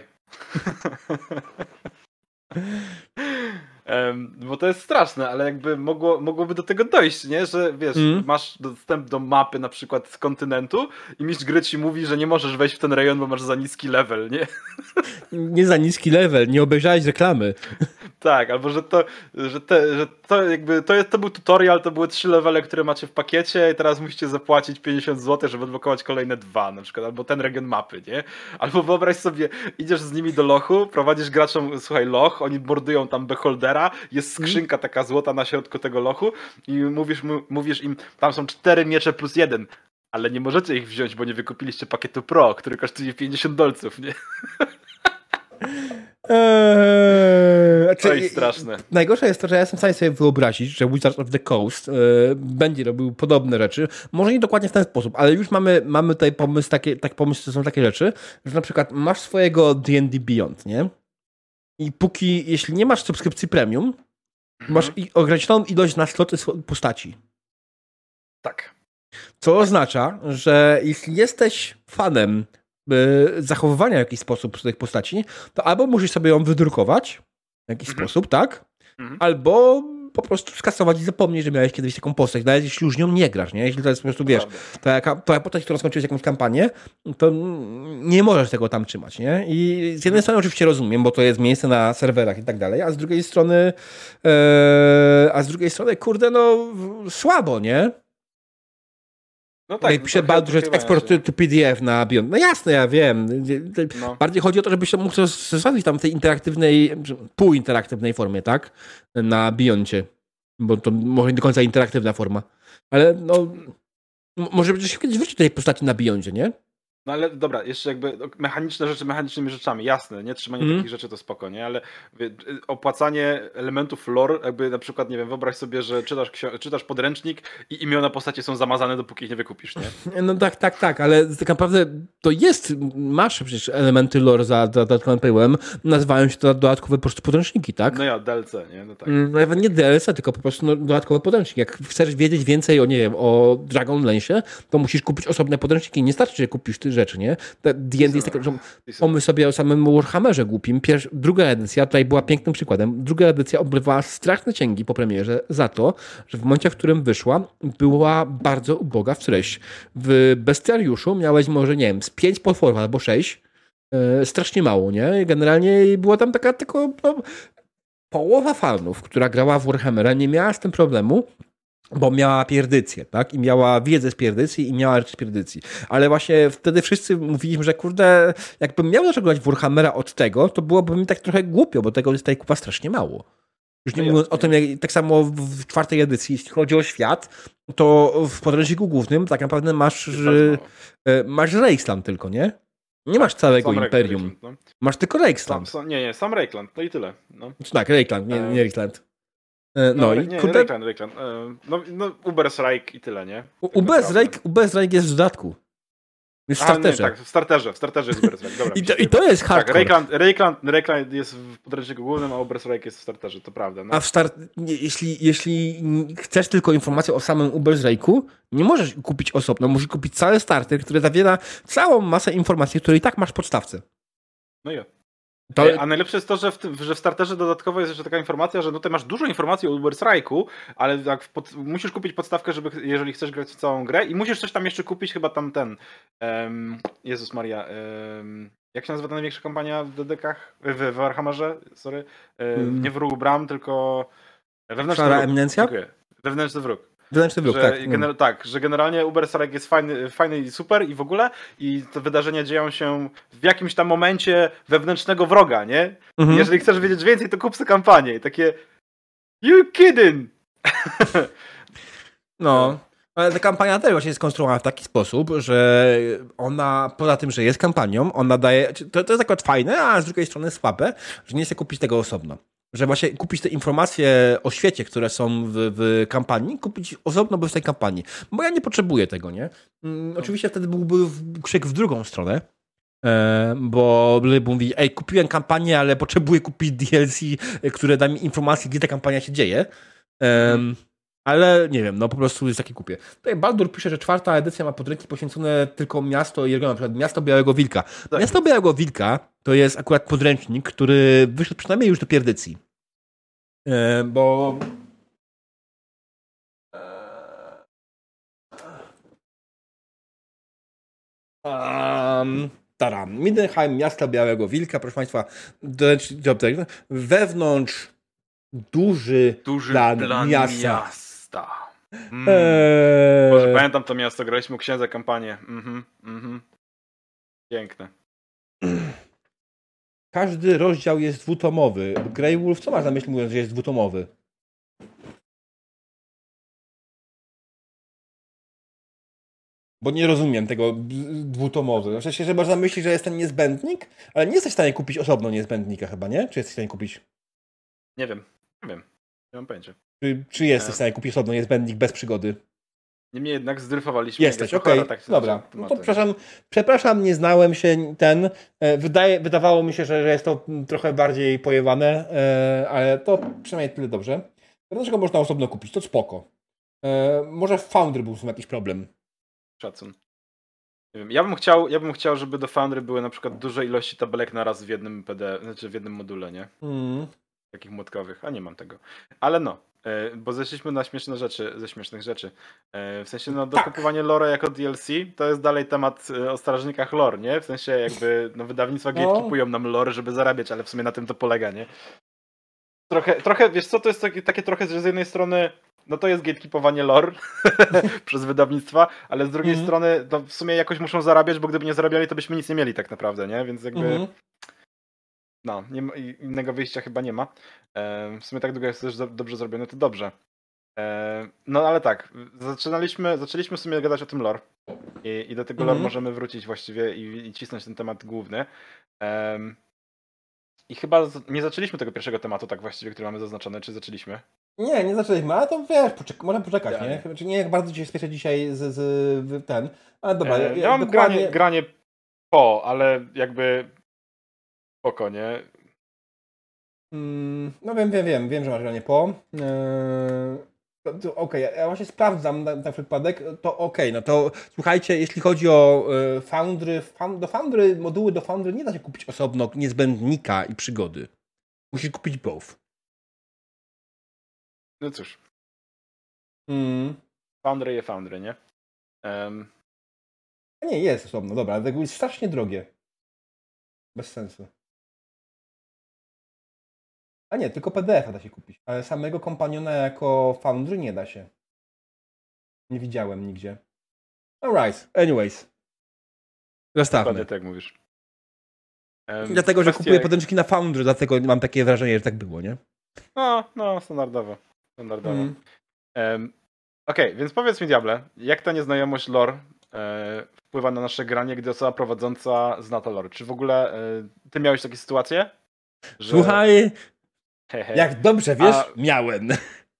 Um, bo to jest straszne, ale jakby mogło, mogłoby do tego dojść, nie? Że wiesz, mm. masz dostęp do mapy na przykład z kontynentu i mistrz gry ci mówi, że nie możesz wejść w ten rejon, bo masz za niski level, nie? Nie za niski level, nie obejrzałeś reklamy. Tak, albo że to, że, te, że to jakby, to, jest, to był tutorial, to były trzy levele, które macie w pakiecie i teraz musicie zapłacić 50 zł, żeby odblokować kolejne dwa na przykład, albo ten region mapy, nie? Albo wyobraź sobie, idziesz z nimi do lochu, prowadzisz graczom, słuchaj, loch, oni mordują tam beholdera, jest mhm. skrzynka taka złota na środku tego lochu i mówisz, mówisz im, tam są cztery miecze plus jeden, ale nie możecie ich wziąć, bo nie wykupiliście pakietu Pro, który kosztuje 50 dolców, nie? Eee, znaczy, Oj, straszne. Najgorsze jest to, że ja jestem w stanie sobie wyobrazić, że Wizards of the Coast e, będzie robił podobne rzeczy. Może nie dokładnie w ten sposób, ale już mamy, mamy tutaj pomysł, takie, tak pomysł, to są takie rzeczy, że na przykład masz swojego D&D Beyond, nie? I póki, jeśli nie masz subskrypcji premium, mhm. masz ograniczoną ilość na sloty postaci. Tak. Co oznacza, że jeśli jesteś fanem zachowywania w jakiś sposób tych postaci, to albo musisz sobie ją wydrukować w jakiś mhm. sposób, tak? Mhm. Albo po prostu skasować i zapomnieć, że miałeś kiedyś taką postać, nawet jeśli już nią nie grasz, nie? Jeśli to jest po prostu, wiesz, to jak postać, którą skończyłeś jakąś kampanię, to nie możesz tego tam trzymać, nie? I z jednej mhm. strony oczywiście rozumiem, bo to jest miejsce na serwerach i tak dalej, a z drugiej strony e, a z drugiej strony, kurde, no słabo, nie? No tak, jak pisze no Baldur's eksport to PDF na Beyond. No jasne, ja wiem. No. Bardziej chodzi o to, żebyś to mógł to tam w tej interaktywnej, półinteraktywnej formie, tak? Na Beyondzie. Bo to może nie do końca interaktywna forma. Ale no, może byś kiedyś wrócić tej postaci na Beyondzie, nie? No ale dobra, jeszcze jakby no, mechaniczne rzeczy mechanicznymi rzeczami, jasne, nie? Trzymanie mm. takich rzeczy to spoko, nie? Ale opłacanie elementów lore, jakby na przykład, nie wiem, wyobraź sobie, że czytasz, czytasz podręcznik i imiona postaci są zamazane, dopóki ich nie wykupisz, nie? No tak, tak, tak, ale tak naprawdę to jest, masz przecież elementy lore za dodatkowym nazywają się to dodatkowe po prostu podręczniki, tak? No ja, DLC, nie? No tak. Mm, nawet nie DLC, tylko po prostu no, dodatkowe podręczniki. Jak chcesz wiedzieć więcej o, nie wiem, o Dragonlance, to musisz kupić osobne podręczniki. Nie starczy, że kupisz ty rzeczy, nie? D&D jest taki, że pomyśl sobie o samym Warhammerze głupim. Pierwsza, druga edycja tutaj była pięknym przykładem. Druga edycja obrywała straszne cięgi po premierze za to, że w momencie, w którym wyszła, była bardzo uboga w treść. W Bestiariuszu miałeś może, nie wiem, z pięć potworów albo sześć. E, strasznie mało, nie? Generalnie była tam taka tylko no, połowa fanów, która grała w Warhammera, nie miała z tym problemu bo miała pierdycję, tak? I miała wiedzę z pierdycji i miała rzeczy z pierdycji. Ale właśnie wtedy wszyscy mówiliśmy, że kurde, jakbym miał zacząć Warhammera od tego, to byłoby mi tak trochę głupio, bo tego jest tutaj kupa strasznie mało. Już nie no mówiąc o tym, jak, tak samo w czwartej edycji, jeśli chodzi o świat, to w podręczniku głównym tak naprawdę masz, e, masz Reichsland tylko, nie? Nie masz całego sam imperium. no. Masz tylko Reichsland. Sam, nie, nie, sam Reichland, no i tyle. No. Tak, Reichland, nie, nie Reichsland. E, no, no i nie, kurde... Reikland, Reikland. E, no, no Uberstrike i tyle, nie? Uberstrike, Uberstrike jest w dodatku. Jest w Aha, nie, starterze. tak, w starterze, w starterze jest Uberstrike, dobra. I, to, I to jest Tak, hardcore. Rayclan, Rayclan, Rayclan jest w podręczniku głównym, a Uberstrike jest w starterze, to prawda. No. A w start, nie, jeśli, jeśli chcesz tylko informację o samym Uber's nie możesz kupić osobno, musisz kupić cały starter, który zawiera całą masę informacji, które i tak masz w podstawce. No i ja. To, Ej, A najlepsze jest to, że w, tym, że w starterze dodatkowo jest jeszcze taka informacja, że no tutaj masz dużo informacji o Uberstrike'u, ale tak pod, musisz kupić podstawkę, żeby, jeżeli chcesz grać w całą grę i musisz coś tam jeszcze kupić, chyba tam ten, um, Jezus Maria, um, jak się nazywa ta największa kampania w DDK-ach, w, w Warhammerze, sorry, e, Mm. nie w Wrogu Bram, tylko wewnętrzny Szara wróg. eminencja? Dziękuję. Wewnętrzny wróg. Wewnętrzny tak. gener- tak, że generalnie Uber Strike jest fajny, fajny i super i w ogóle i te wydarzenia dzieją się w jakimś tam momencie wewnętrznego wroga, nie? Mhm. Jeżeli chcesz wiedzieć więcej, to kup sobie kampanię i takie you kidding! No. Ale ta kampania też właśnie jest skonstruowana w taki sposób, że ona, poza tym, że jest kampanią, ona daje. To, to jest akurat fajne, a z drugiej strony słabe, że nie chce kupić tego osobno. Że właśnie kupić te informacje o świecie, które są w, w kampanii, kupić osobno bez tej kampanii. Bo ja nie potrzebuję tego, nie? Mm, oczywiście wtedy byłby krzyk w drugą stronę. E, bo Lib mówi, ej, kupiłem kampanię, ale potrzebuję kupić DLC, e, które da mi informacje, gdzie ta kampania się dzieje. Em, ale nie wiem, no po prostu jest takie kupie. Tutaj Baldur pisze, że czwarta edycja ma podręki poświęcone tylko miasto i region, na przykład miasto Białego Wilka. Tak. Miasto Białego Wilka to jest akurat podręcznik, który wyszedł przynajmniej już do pierdycji. E, bo... Um, taram. Mindenheim, miasto Białego Wilka, proszę Państwa, wewnątrz duży, Duży plan, plan, miasta. miasta. Mm. Eee, Boże, pamiętam to miasto, graliśmy u księdza kampanię. Mhm, mhm. Piękne. Każdy rozdział jest dwutomowy. Grey Wolf, co masz na myśli mówiąc, że jest dwutomowy? Bo nie rozumiem tego dwutomowy. W sensie, że można myśleć, że jest ten niezbędnik, ale nie jesteś w stanie kupić osobno niezbędnika chyba, nie? Czy jesteś w stanie kupić? Nie wiem, nie wiem. Nie mam pojęcia. Czy, czy jesteś w stanie kupić osobno niezbędnik bez przygody? Niemniej jednak zdryfowaliśmy. Jesteś, okej. Sochora, tak Dobra. No to przepraszam, przepraszam, nie znałem się ten. E, Wydaje, wydawało mi się, że, że jest to trochę bardziej pojewane, e, ale to przynajmniej tyle dobrze. Dlaczego można osobno kupić? To spoko. E, Może w Foundry był z tym jakiś problem. Szacun. Nie wiem, ja bym chciał, ja bym chciał, żeby do Foundry były na przykład duże ilości tabelek na raz w jednym PD, znaczy w jednym module, nie? Mm. Takich młotkowych, a nie mam tego. Ale no, e, bo zeszliśmy na śmieszne rzeczy, ze śmiesznych rzeczy. E, W sensie, no, Tak. dokupowanie lore jako DLC to jest dalej temat e, o strażnikach lore, nie? W sensie, jakby, no, wydawnictwa No. gatekeepują nam lore, żeby zarabiać, ale w sumie na tym to polega, nie? Trochę, trochę wiesz co, to jest takie, takie trochę, że z jednej strony no to jest gatekeepowanie lore przez wydawnictwa, ale z drugiej Mhm. strony no w sumie jakoś muszą zarabiać, bo gdyby nie zarabiali, to byśmy nic nie mieli tak naprawdę, nie? Więc jakby Mhm. No, nie ma, innego wyjścia chyba nie ma. E, w sumie tak długo jest też do- dobrze zrobione, to dobrze. E, no ale tak, zaczynaliśmy, zaczęliśmy w sumie gadać o tym lore i, i do tego lore Mhm. możemy wrócić właściwie i, i cisnąć ten temat główny. Em, I chyba nie zaczęliśmy tego pierwszego tematu tak właściwie, który mamy zaznaczony, czy zaczęliśmy? Nie, nie zaczęliśmy, ale to wiesz, poczek- możemy poczekać, Ja nie? Chyba, nie, jak bardzo ci się spieszę dzisiaj z, z ten. Ale dobra, E, ja mam granie, granie po, ale jakby spoko, nie? Mm, no wiem, wiem, wiem, wiem, że masz granie po. To Okej, ja- ja właśnie sprawdzam na, na przypadek, to okej, no to słuchajcie, jeśli chodzi o e, Foundry, found, do Foundry, moduły do Foundry nie da się kupić osobno niezbędnika i przygody. Musisz kupić both. No cóż, Mm. Foundry je Foundry, nie? A Nie, jest osobno, dobra, ale to jest strasznie drogie. Bez sensu. A nie, tylko PDF-a da się kupić, ale samego kompaniona jako Foundry nie da się. Nie widziałem nigdzie. Alright, anyways. Zostawmy. dokładnie tak mówisz. Em, Dlatego, że kupuję podręczniki na Foundry, dlatego mam takie wrażenie, że tak było, nie? No, no, standardowo. Standardowo. Mm. Em, Okej, więc powiedz mi, Diable, jak ta nieznajomość lore e, wpływa na nasze granie, gdy osoba prowadząca zna to lore? Czy w ogóle e, ty miałeś takie sytuacje? Że... Słuchaj. Jak dobrze wiesz, A- miałem.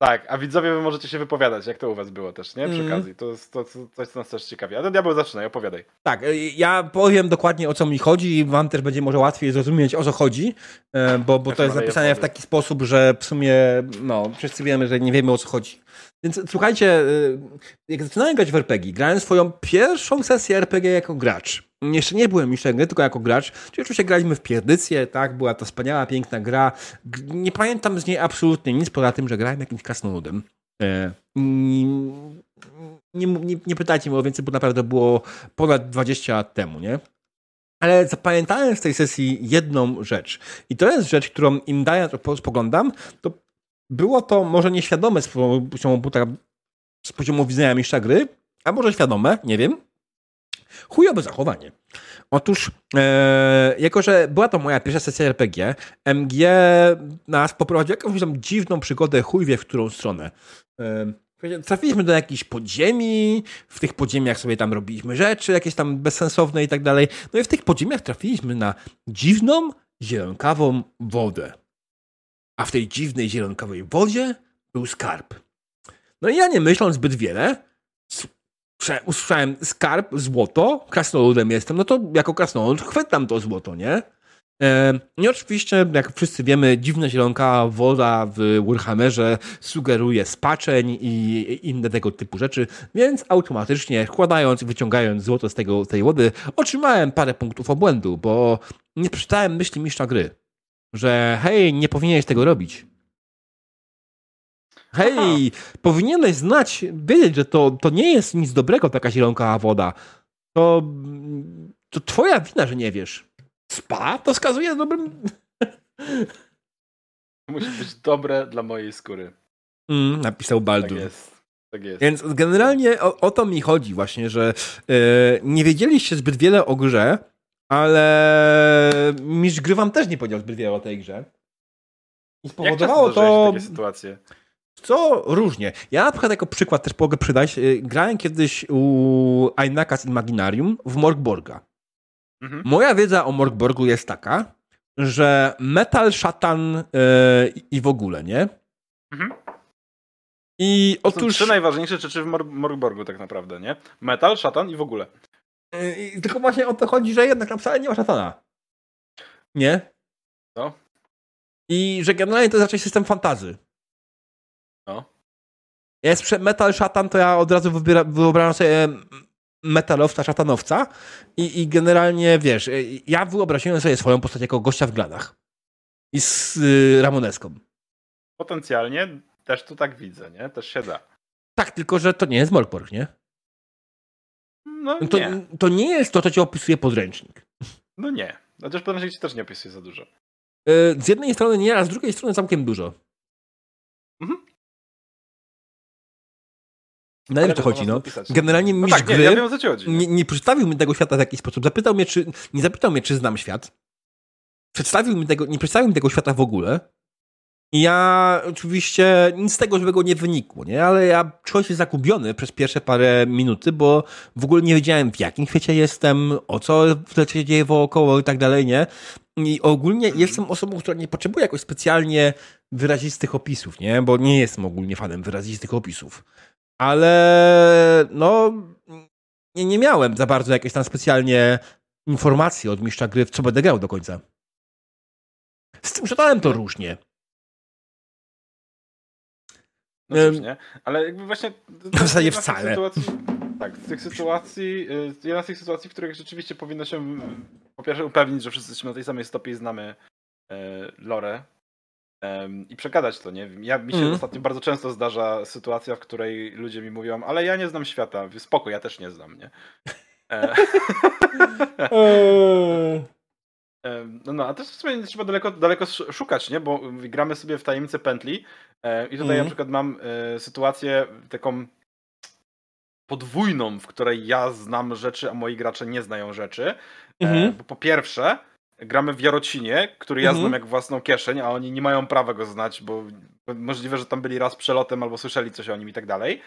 Tak, a widzowie wy możecie się wypowiadać, jak to u was było też, nie? Przy mm. okazji. To jest to, coś, co nas też ciekawi. A to diabeł zaczynaj, opowiadaj. Tak, e, ja powiem dokładnie o co mi chodzi i wam też będzie może łatwiej zrozumieć o co chodzi, e, bo, bo to jest napisane w taki sposób, że w sumie no, wszyscy wiemy, że nie wiemy o co chodzi. Więc słuchajcie, e, jak zaczynałem grać w RPG, grałem swoją pierwszą sesję RPG jako gracz jeszcze nie byłem mistrzem gry, tylko jako gracz. Czyli oczywiście graliśmy w pierdycję, tak, była to wspaniała, piękna gra. Nie pamiętam z niej absolutnie nic, poza tym, że grałem jakimś krasnoludem. E, nie, nie, nie pytajcie mnie o więcej, bo naprawdę było ponad 20 lat temu, nie? Ale zapamiętałem z tej sesji jedną rzecz. I to jest rzecz, którą im daję, spoglądam, to było to może nieświadome z poziomu, z poziomu widzenia mistrza gry, a może świadome, nie wiem. Chujowe zachowanie. Otóż, e, jako że była to moja pierwsza sesja RPG, MG nas poprowadził jakąś tam dziwną przygodę, chuj wie w którą stronę. E, trafiliśmy do jakichś podziemi, w tych podziemiach sobie tam robiliśmy rzeczy, jakieś tam bezsensowne i tak dalej. No i w tych podziemiach trafiliśmy na dziwną, zielonkawą wodę. A w tej dziwnej, zielonkawej wodzie był skarb. No i ja nie myśląc zbyt wiele, usłyszałem skarb, złoto, krasnoludem jestem, no to jako krasnolud chwytam to złoto, nie? I oczywiście, jak wszyscy wiemy, dziwna zielonka woda w Warhammerze sugeruje spaczeń i inne tego typu rzeczy, więc automatycznie wkładając i wyciągając złoto z tego, tej wody, otrzymałem parę punktów obłędu, bo nie przeczytałem myśli mistrza gry, że hej, nie powinieneś tego robić. Hej, Aha. powinieneś znać, wiedzieć, że to, to nie jest nic dobrego taka zielonka woda. To, to twoja wina, że nie wiesz. Spa to wskazuje dobrym... Musi być dobre dla mojej skóry. Mm, napisał Baldur. Tak jest. Tak jest. Więc generalnie o, o to mi chodzi właśnie, że yy, nie wiedzieliście zbyt wiele o grze, ale mistrz gry wam też nie powiedział zbyt wiele o tej grze. I spowodowało to... takie sytuacje? Co różnie. Ja na przykład jako przykład też mogę przydać. Y, grałem kiedyś u Einakas Imaginarium w Morgborga. Mhm. Moja wiedza o Morgborgu jest taka, że metal, szatan yy, i w ogóle, nie? Mhm. I to otóż... Są trzy najważniejsze rzeczy w Mor Morgborgu tak naprawdę, nie? Metal, szatan i w ogóle. Yy, tylko właśnie o to chodzi, że jednak tam wcale nie ma szatana. Nie? No. I że generalnie to jest raczej system fantazy. No. Jest metal szatan, to ja od razu wybiera, wyobrażam sobie metalowca, szatanowca i, i generalnie, wiesz, ja wyobraziłem sobie swoją postać jako gościa w gladach i z y, Ramoneską. Potencjalnie też to tak widzę, nie? Też się da. Tak, tylko że to nie jest Morgborg, nie? No to, nie. To nie jest to, co ci opisuje podręcznik. No nie. Chociaż podręcznik ci też nie opisuje za dużo. Y, z jednej strony nie, a z drugiej strony całkiem dużo. Mhm. Na ile to chodzi, no. Generalnie no tak, gry nie, ja wiem, co chodzi. Nie, nie przedstawił mi tego świata w jakiś sposób. Zapytał mnie, czy, nie zapytał mnie, czy znam świat. Przedstawił mi tego, nie przedstawił mi tego świata w ogóle. Ja oczywiście nic z tego żywego nie wynikło, nie? Ale ja czułem się zagubiony przez pierwsze parę minuty, bo w ogóle nie wiedziałem w jakim świecie jestem, o co się dzieje wokoło i tak dalej, nie? I ogólnie jestem osobą, która nie potrzebuje jakoś specjalnie wyrazistych opisów, nie? Bo nie jestem ogólnie fanem wyrazistych opisów ale no nie, nie miałem za bardzo jakiejś tam specjalnie informacji od mistrza gry, w co będę grał do końca. Z tym czytałem to różnie. No cóż, nie? Ale jakby właśnie... W zasadzie wcale. Sytuacji, tak, z tych sytuacji, y, jedna z tych sytuacji, w których rzeczywiście powinno się po pierwsze upewnić, że wszyscy jesteśmy na tej samej stopie i znamy y, lore i przegadać to, nie? Ja, mi się mm. ostatnio bardzo często zdarza sytuacja, w której ludzie mi mówią, ale ja nie znam świata. Spoko, ja też nie znam, nie? E, eee. No, no, a też w sumie nie trzeba daleko, daleko szukać, nie? Bo gramy sobie w tajemnicę pętli e, i tutaj mm. na przykład mam e, sytuację taką podwójną, w której ja znam rzeczy, a moi gracze nie znają rzeczy. Mm. Bo po pierwsze, gramy w Jarocinie, który ja mhm. znam jak własną kieszeń, a oni nie mają prawa go znać, bo możliwe, że tam byli raz przelotem albo słyszeli coś o nim i tak dalej.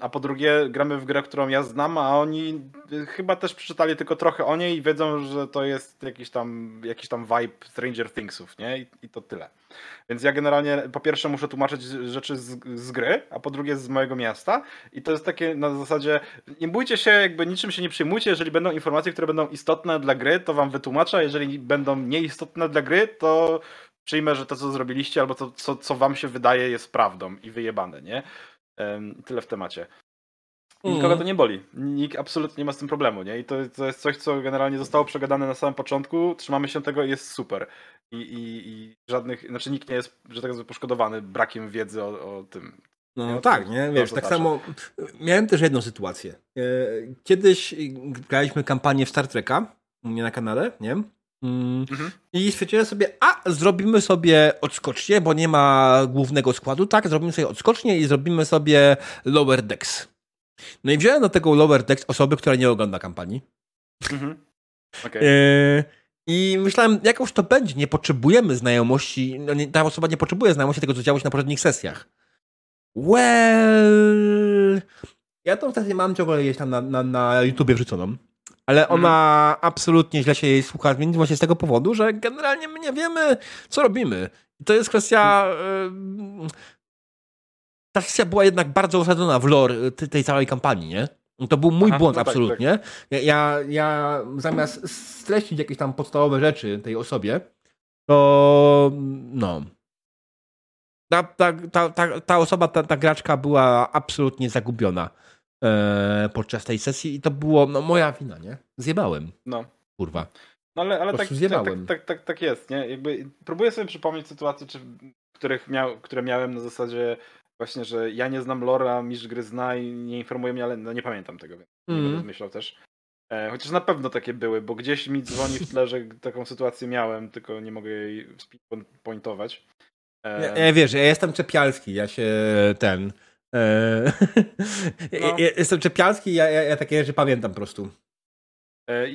A po drugie, gramy w grę, którą ja znam, a oni y, chyba też przeczytali tylko trochę o niej i wiedzą, że to jest jakiś tam, jakiś tam vibe Stranger Thingsów, nie? I, I, to tyle. Więc ja generalnie po pierwsze muszę tłumaczyć rzeczy z, z, gry, a po drugie z mojego miasta. I to jest takie na zasadzie, nie bójcie się, jakby niczym się nie przejmujcie, jeżeli będą informacje, które będą istotne dla gry, to wam wytłumaczę, jeżeli będą nieistotne dla gry, to przyjmę, że to, co zrobiliście, albo to, co, co wam się wydaje, jest prawdą i wyjebane, nie? Tyle w temacie. Nikogo to nie boli. Nikt absolutnie nie ma z tym problemu, nie? I to, to jest coś, co generalnie zostało przegadane na samym początku. Trzymamy się tego i jest super. I, i, i żadnych, znaczy nikt nie jest, że tak powiem, poszkodowany brakiem wiedzy o, o tym. No nie? tak, nie? Wiesz, tak samo miałem też jedną sytuację. E, kiedyś graliśmy kampanię w Star Treka u mnie na kanale, nie? Mm. Mhm. I stwierdziłem sobie, a zrobimy sobie odskocznie, bo nie ma głównego składu, tak? Zrobimy sobie odskocznie i zrobimy sobie Lower Decks. No i wziąłem do tego Lower Decks osoby, która nie ogląda kampanii. Mhm. Okay. E i myślałem, jakoś to będzie, nie potrzebujemy znajomości, no nie, ta osoba nie potrzebuje znajomości tego, co działo się na poprzednich sesjach. Well... Ja tą sesję mam ciągle gdzieś tam na, na, na YouTubie wrzuconą ale ona absolutnie źle się jej słucha, właśnie z tego powodu, że generalnie my nie wiemy, co robimy. I to jest kwestia. ta kwestia była jednak bardzo osadzona w lore tej całej kampanii, nie? To był mój Aha, błąd no tak, absolutnie. Tak. Ja, ja zamiast streścić jakieś tam podstawowe rzeczy tej osobie, to no. Ta, ta, ta, ta, ta osoba, ta, ta graczka była absolutnie zagubiona e, podczas tej sesji i to było no, moja wina, nie? Zjebałem. No. Kurwa. No ale, ale tak, tak, tak, tak, tak jest, nie? Jakby próbuję sobie przypomnieć sytuacje, czy, których miał, które miałem na zasadzie właśnie, że ja nie znam Lora, mistrz gry zna i nie informuje mnie, ale no, nie pamiętam tego, więc mm. nie będę mhm. myślał też. E, chociaż na pewno takie były, bo gdzieś mi dzwoni w tle, że taką sytuację miałem, tylko nie mogę jej pointować. E... Ja, ja wiesz, ja jestem czepialski, ja się ten no. Jestem czepialski, ja, ja, ja takie rzeczy pamiętam po prostu. E,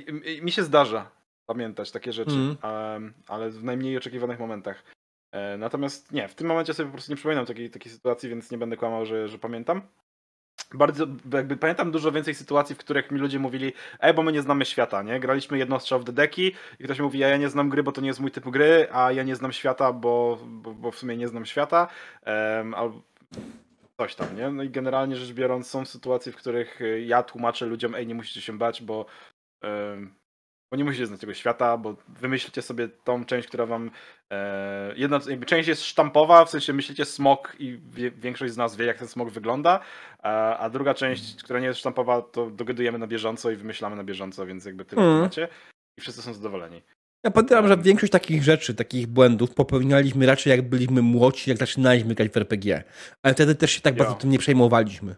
mi się zdarza pamiętać takie rzeczy, mm. ale w najmniej oczekiwanych momentach. E, natomiast nie, w tym momencie sobie po prostu nie przypominam takiej, takiej sytuacji, więc nie będę kłamał, że, że pamiętam. Bardzo, jakby pamiętam dużo więcej sytuacji, w których mi ludzie mówili, ej, bo my nie znamy świata, nie? Graliśmy jedno strzał w dedeki i ktoś mówi, ja, ja nie znam gry, bo to nie jest mój typ gry, a ja nie znam świata, bo, bo, bo w sumie nie znam świata. Um, albo coś tam, nie? No i generalnie rzecz biorąc są sytuacje, w których y, ja tłumaczę ludziom, ej, nie musicie się bać, bo, yy, bo nie musicie znać tego świata, bo wymyślicie sobie tą część, która wam yy, jedna część jest sztampowa, w sensie myślicie smok i wie, większość z nas wie, jak ten smok wygląda, a, a, druga część, która nie jest sztampowa, to dogadujemy na bieżąco i wymyślamy na bieżąco, więc jakby tyle mm. macie i wszyscy są zadowoleni. Ja podejrzewam, że większość takich rzeczy, takich błędów popełnialiśmy raczej jak byliśmy młodsi, jak zaczynaliśmy grać w RPG. Ale wtedy też się tak bardzo tym nie przejmowaliśmy.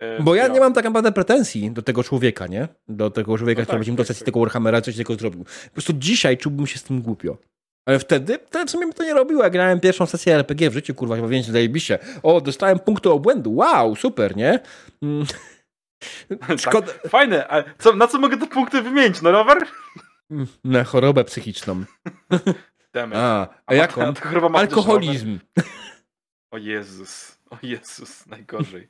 E, Bo ja nie mam tak naprawdę pretensji do tego człowieka, nie? Do tego człowieka, no który tak, będzie tak, tak. tego Warhammera, coś takiego zrobił. Po prostu dzisiaj czułbym się z tym głupio. Ale wtedy, wtedy w sumie mi to nie robiło. Ja grałem pierwszą sesję RPG w życiu, kurwa, chyba więc zajebiście. O, dostałem punkty obłędu. Wow, super, nie? Mm. Szkoda... Tak, fajne. A co, na co mogę te punkty wymienić? No rower? Na chorobę psychiczną. A, a jaką? Alkoholizm. O Jezus. O Jezus, najgorzej.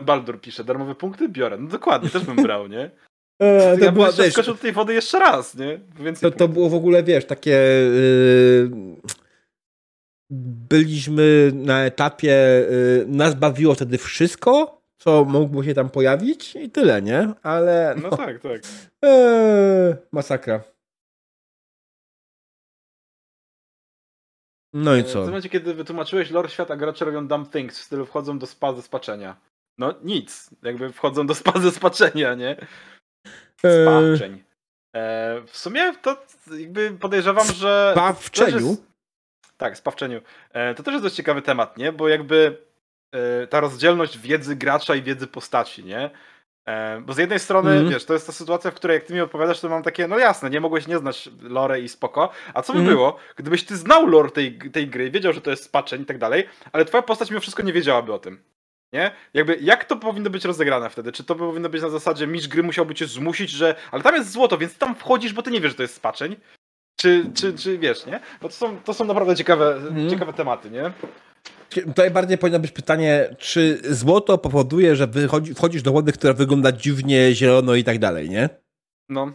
Baldur pisze, darmowe punkty biorę. No dokładnie, też bym brał, nie? E, to ja była, bym skoczył do tej wody jeszcze raz, nie? To, to było w ogóle, wiesz, takie... Yy, byliśmy na etapie, yy, nas bawiło wtedy wszystko, co mogło się tam pojawić i tyle, nie? Ale. No, no tak, tak. Ee, masakra. No i e, co? W momencie, kiedy wytłumaczyłeś lore świata, gracze robią dumb things w stylu wchodzą do spa ze spaczenia. No nic, jakby wchodzą do spa ze spaczenia, nie? E, Spaczeń. E, w sumie to jakby podejrzewam, że... Spawczeniu? Jest... Tak, spawczeniu. E, to też jest dość ciekawy temat, nie? Bo jakby ta rozdzielność wiedzy gracza i wiedzy postaci, nie? E, bo z jednej strony, mm. wiesz, to jest ta sytuacja, w której jak ty mi opowiadasz, to mam takie, no jasne, nie mogłeś nie znać lore i spoko, a co by mm. było, gdybyś ty znał lore tej, tej gry, wiedział, że to jest spaczeń i tak dalej, ale twoja postać mimo wszystko nie wiedziałaby o tym. Nie? Jakby, jak to powinno być rozegrane wtedy? Czy to powinno być na zasadzie, mistrz gry musiałby cię zmusić, że ale tam jest złoto, więc tam wchodzisz, bo ty nie wiesz, że to jest spaczeń? Czy, czy, czy wiesz, nie? Bo to są, to są naprawdę ciekawe, mm. ciekawe tematy, nie? Tutaj bardziej powinno być pytanie, czy złoto powoduje, że wychodzi, wchodzisz do wody, która wygląda dziwnie, zielono i tak dalej, nie? No.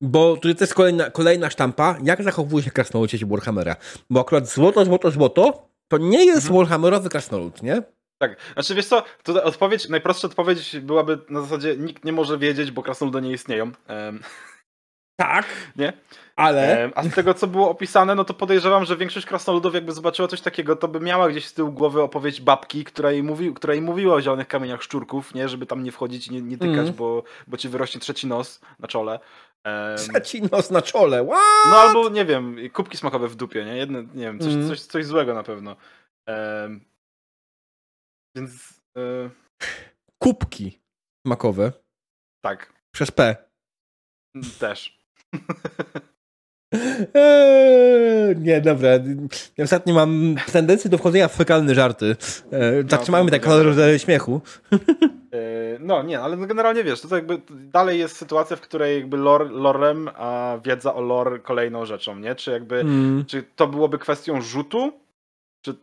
Bo tutaj to jest kolejna, kolejna sztampa, jak zachowuje się krasnolud sieci Warhammera. Bo akurat złoto, złoto, złoto to nie jest mhm. Warhammerowy krasnolud, nie? Tak, znaczy wiesz co, tutaj odpowiedź, najprostsza odpowiedź byłaby na zasadzie nikt nie może wiedzieć, bo krasnoludy nie istnieją. Um. Tak. Nie? Ale. A z tego, co było opisane, no to podejrzewam, że większość krasnoludów, jakby zobaczyła coś takiego, to by miała gdzieś z tyłu głowy opowieść babki, która jej, mówi, która jej mówiła o zielonych kamieniach szczurków, nie? Żeby tam nie wchodzić i nie, nie tykać, mm. bo, bo ci wyrośnie trzeci nos na czole. Um, trzeci nos na czole, What? No albo, nie wiem, kubki smakowe w dupie, nie? Jedne, nie wiem, coś, mm. coś, coś złego na pewno. Um, więc... Uh... Kubki smakowe? Tak. Przez P. Też. Eee, nie, dobra. Ja ostatnio mam tendencję do wchodzenia w fekalne żarty. Eee, tak no, tak kolor śmiechu. Eee, no nie, ale generalnie wiesz, to jakby dalej jest sytuacja, w której jakby lore, lorem, a wiedza o lore kolejną rzeczą, nie? Czy jakby, mm. czy to byłoby kwestią rzutu, czy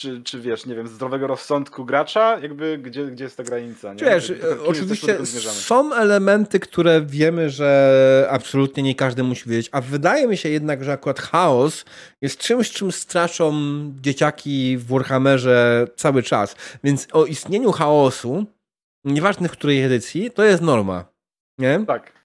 czy, czy wiesz, nie wiem, zdrowego rozsądku gracza, jakby gdzie, gdzie jest ta granica? Nie? Wiesz, oczywiście są elementy, które wiemy, że absolutnie nie każdy musi wiedzieć, a wydaje mi się jednak, że akurat chaos jest czymś, czym straszą dzieciaki w Warhammerze cały czas. Więc o istnieniu chaosu, nieważne w której edycji, to jest norma. Nie? Tak.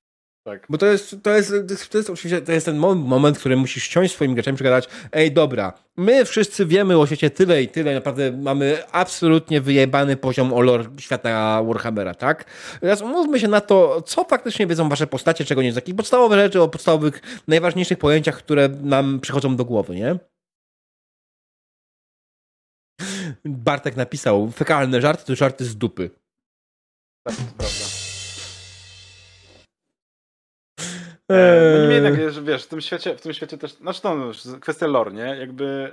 Tak. Bo to jest, to jest, to jest oczywiście to jest ten moment, w którym musisz ściąć swoimi graczami, przegadać, ej dobra, my wszyscy wiemy o świecie tyle i tyle, naprawdę mamy absolutnie wyjebany poziom olor świata Warhammera, tak? Teraz umówmy się na to, co faktycznie wiedzą wasze postacie, czego nie, z takich podstawowych rzeczy, o podstawowych, najważniejszych pojęciach, które nam przychodzą do głowy, nie? Bartek napisał, fekalne żarty to żarty z dupy. Tak, to prawda. Eee. No niemniej jednak, że wiesz, w tym świecie, w tym świecie też, znaczy to no, kwestia lore, nie? Jakby...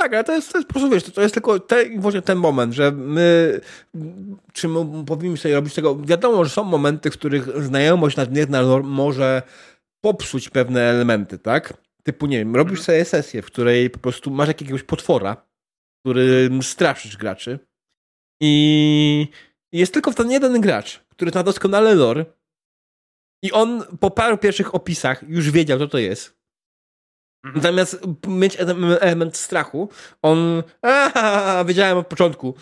Tak, ale to jest, to jest po prostu, wiesz, to jest tylko te, właśnie ten moment, że my, czy my powinniśmy sobie robić tego, wiadomo, że są momenty, w których znajomość nadmierna lore może popsuć pewne elementy, tak? Typu, nie wiem, robisz mhm. sobie sesję, w której po prostu masz jakiegoś potwora, którym straszysz graczy i jest tylko w ten jeden gracz, który ma doskonale lore i on po paru pierwszych opisach już wiedział, co to jest. Mhm. Zamiast mieć element strachu, on. Aha, wiedziałem od początku.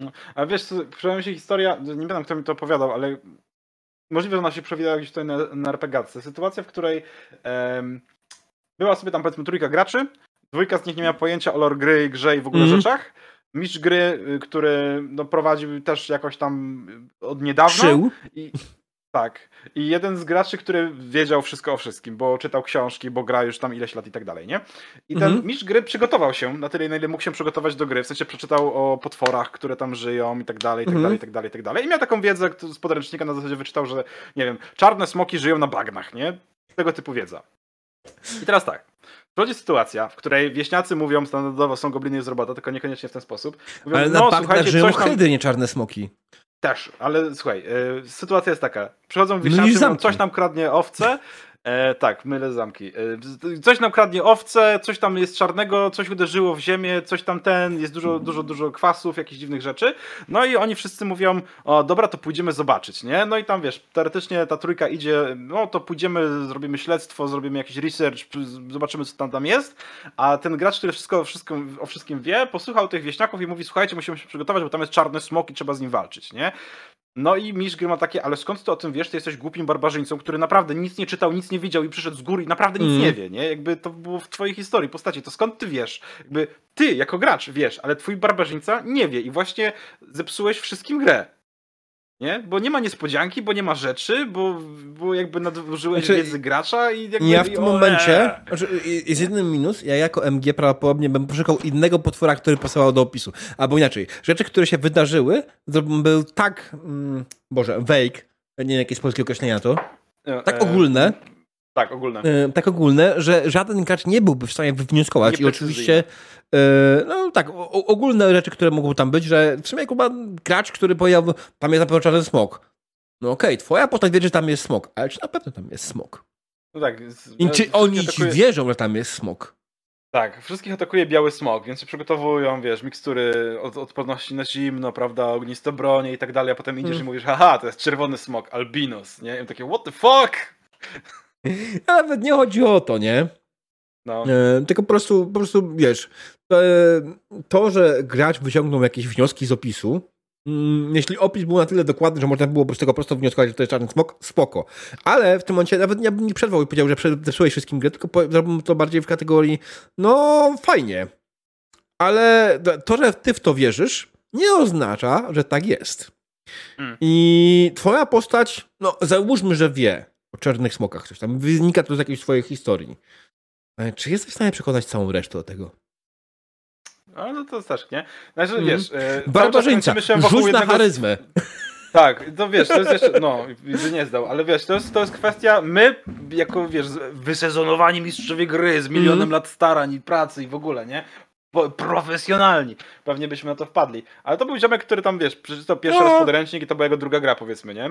No, a wiesz, przypomniała mi się historia, nie pamiętam kto mi to opowiadał, ale możliwe, że ona się przewidała gdzieś tutaj na, na RPGatce. Sytuacja, w której um, była sobie tam powiedzmy trójka graczy, dwójka z nich nie miała pojęcia o lore gry, grze i w ogóle mm. rzeczach. Mistrz gry, y, który no, prowadził też jakoś tam od niedawna. Szył. I, tak. I jeden z graczy, który wiedział wszystko o wszystkim, bo czytał książki, bo gra już tam ileś lat i tak dalej, nie? I ten mhm. mistrz gry przygotował się na tyle, na ile mógł się przygotować do gry. W sensie przeczytał o potworach, które tam żyją i tak dalej, i tak mhm. dalej, i tak dalej, i tak dalej. I miał taką wiedzę z podręcznika na zasadzie wyczytał, że nie wiem, czarne smoki żyją na bagnach, nie? Tego typu wiedza. I teraz tak. Przychodzi sytuacja, w której wieśniacy mówią standardowo są gobliny z robota, tylko niekoniecznie w ten sposób. Mówią, Ale na no, bagnach żyją hydry, nie czarne smoki. Też, ale słuchaj, y, sytuacja jest taka. Przychodzą wieśniacy, no coś nam kradnie owce, E, tak, mylę zamki. E, coś nam kradnie owce, coś tam jest czarnego, coś uderzyło w ziemię, coś tam ten, jest dużo, dużo, dużo kwasów, jakichś dziwnych rzeczy. No i oni wszyscy mówią, o dobra, to pójdziemy zobaczyć, nie? No i tam wiesz, teoretycznie ta trójka idzie, no to pójdziemy, zrobimy śledztwo, zrobimy jakiś research, zobaczymy co tam tam jest, a ten gracz, który wszystko, wszystko o wszystkim wie, posłuchał tych wieśniaków i mówi, słuchajcie, musimy się przygotować, bo tam jest czarny smok i trzeba z nim walczyć, nie? No i Misz Gry ma takie, ale skąd ty o tym wiesz? Ty jesteś głupim barbarzyńcą, który naprawdę nic nie czytał, nic nie widział i przyszedł z góry i naprawdę nic mm. nie wie, nie? Jakby to było w twojej historii, postaci. To skąd ty wiesz? Jakby ty, jako gracz, wiesz, ale twój barbarzyńca nie wie i właśnie zepsułeś wszystkim grę. Nie? Bo nie ma niespodzianki, bo nie ma rzeczy, bo, bo jakby nadużyłeś znaczy, wiedzy gracza i jakby... Ja w tym momencie, znaczy, jest jeden minus, ja jako MG prawdopodobnie bym poszukał innego potwora, który pasował do opisu. Albo inaczej, rzeczy, które się wydarzyły, był tak, mm, Boże, vague, nie wiem jakie jest polskie określenia to, e, tak ogólne, tak, ogólne. E, tak ogólne, że żaden gracz nie byłby w stanie wywnioskować. I oczywiście, e, no tak, ogólne rzeczy, które mogą tam być, że w sumie chyba gracz, który powiedział, tam jest na pewno czarny smok. No okej, okay, twoja postać wie, że tam jest smok, ale czy na pewno tam jest smok? No tak. I czy oni atakuje... ci wierzą, że tam jest smok? Tak, wszystkich atakuje biały smok, więc się przygotowują, wiesz, mikstury od odporności na zimno, prawda, ogniste bronie i tak dalej, a potem idziesz hmm. i mówisz, haha, to jest czerwony smok, albinos, nie? I takie, what the fuck? Nawet nie chodzi o to, nie? No. E, tylko po prostu, po prostu wiesz, to, to, że gracz wyciągnął jakieś wnioski z opisu, mm, jeśli opis był na tyle dokładny, że można było z tego prosto wnioskować, że to jest czarny smok, spoko. Ale w tym momencie nawet nie, nie przerwał i powiedział, że zepsułeś wszystkim grę, tylko zrobił to bardziej w kategorii, no fajnie. Ale to, że ty w to wierzysz, nie oznacza, że tak jest. Hmm. I twoja postać, no załóżmy, że wie o czarnych smokach coś tam, wynika to z jakiejś swojej historii. E, czy jesteś w stanie przekonać całą resztę do tego? No, no to też, nie? Znaczy, mm. wiesz... E, Barbarzyńca, rzuć na charyzmę. Tak, to wiesz, to jest jeszcze, no, nie zdał, ale wiesz, to jest, to jest kwestia, my, jako, wiesz, wysezonowani mistrzowie gry z milionem mm. lat starań i pracy i w ogóle, nie? profesjonalni. Pewnie byśmy na to wpadli. Ale to był ziomek, który tam, wiesz, przeczytał pierwszy no. raz podręcznik i to była jego druga gra, powiedzmy, nie?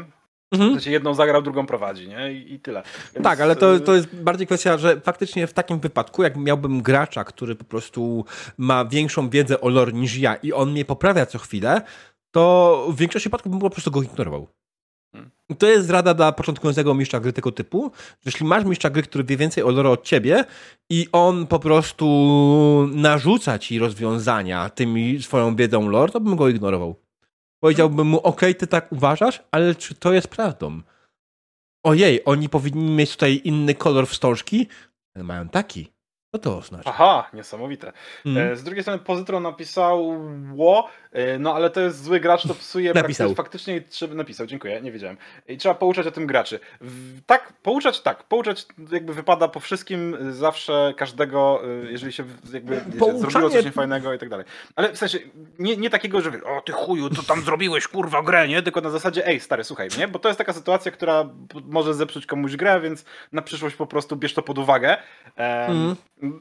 Mhm. Sensie jedną zagrał, drugą prowadzi, nie? I, i tyle. Więc... Tak, ale to, to jest bardziej kwestia, że faktycznie w takim wypadku, jak miałbym gracza, który po prostu ma większą wiedzę o lore niż ja i on mnie poprawia co chwilę, to w większości przypadków bym po prostu go ignorował. Hmm. To jest rada dla początkującego mistrza gry tego typu. Jeśli masz mistrza gry, który wie więcej o lore od ciebie i on po prostu narzuca ci rozwiązania tymi swoją wiedzą lore, to bym go ignorował. Powiedziałbym mu, okej, okay, ty tak uważasz, ale czy to jest prawdą? Ojej, oni powinni mieć tutaj inny kolor wstążki, ale mają taki. Co to oznacza? Aha, niesamowite. Mm. Z drugiej strony Pozytron napisał ło, e, no ale to jest zły gracz, to psuje napisał. faktycznie trzeba napisał, dziękuję, nie wiedziałem. I trzeba pouczać o tym graczy. Tak, pouczać tak, pouczać jakby wypada po wszystkim zawsze każdego, e, jeżeli się jakby Pouczanie... zrobiło coś niefajnego i tak dalej. Ale w sensie nie, nie takiego, że o ty chuju, to tam zrobiłeś kurwa grę, nie? Tylko na zasadzie ej stary, słuchaj mnie, bo to jest taka sytuacja, która może zepsuć komuś grę, więc na przyszłość po prostu bierz to pod uwagę. Mm.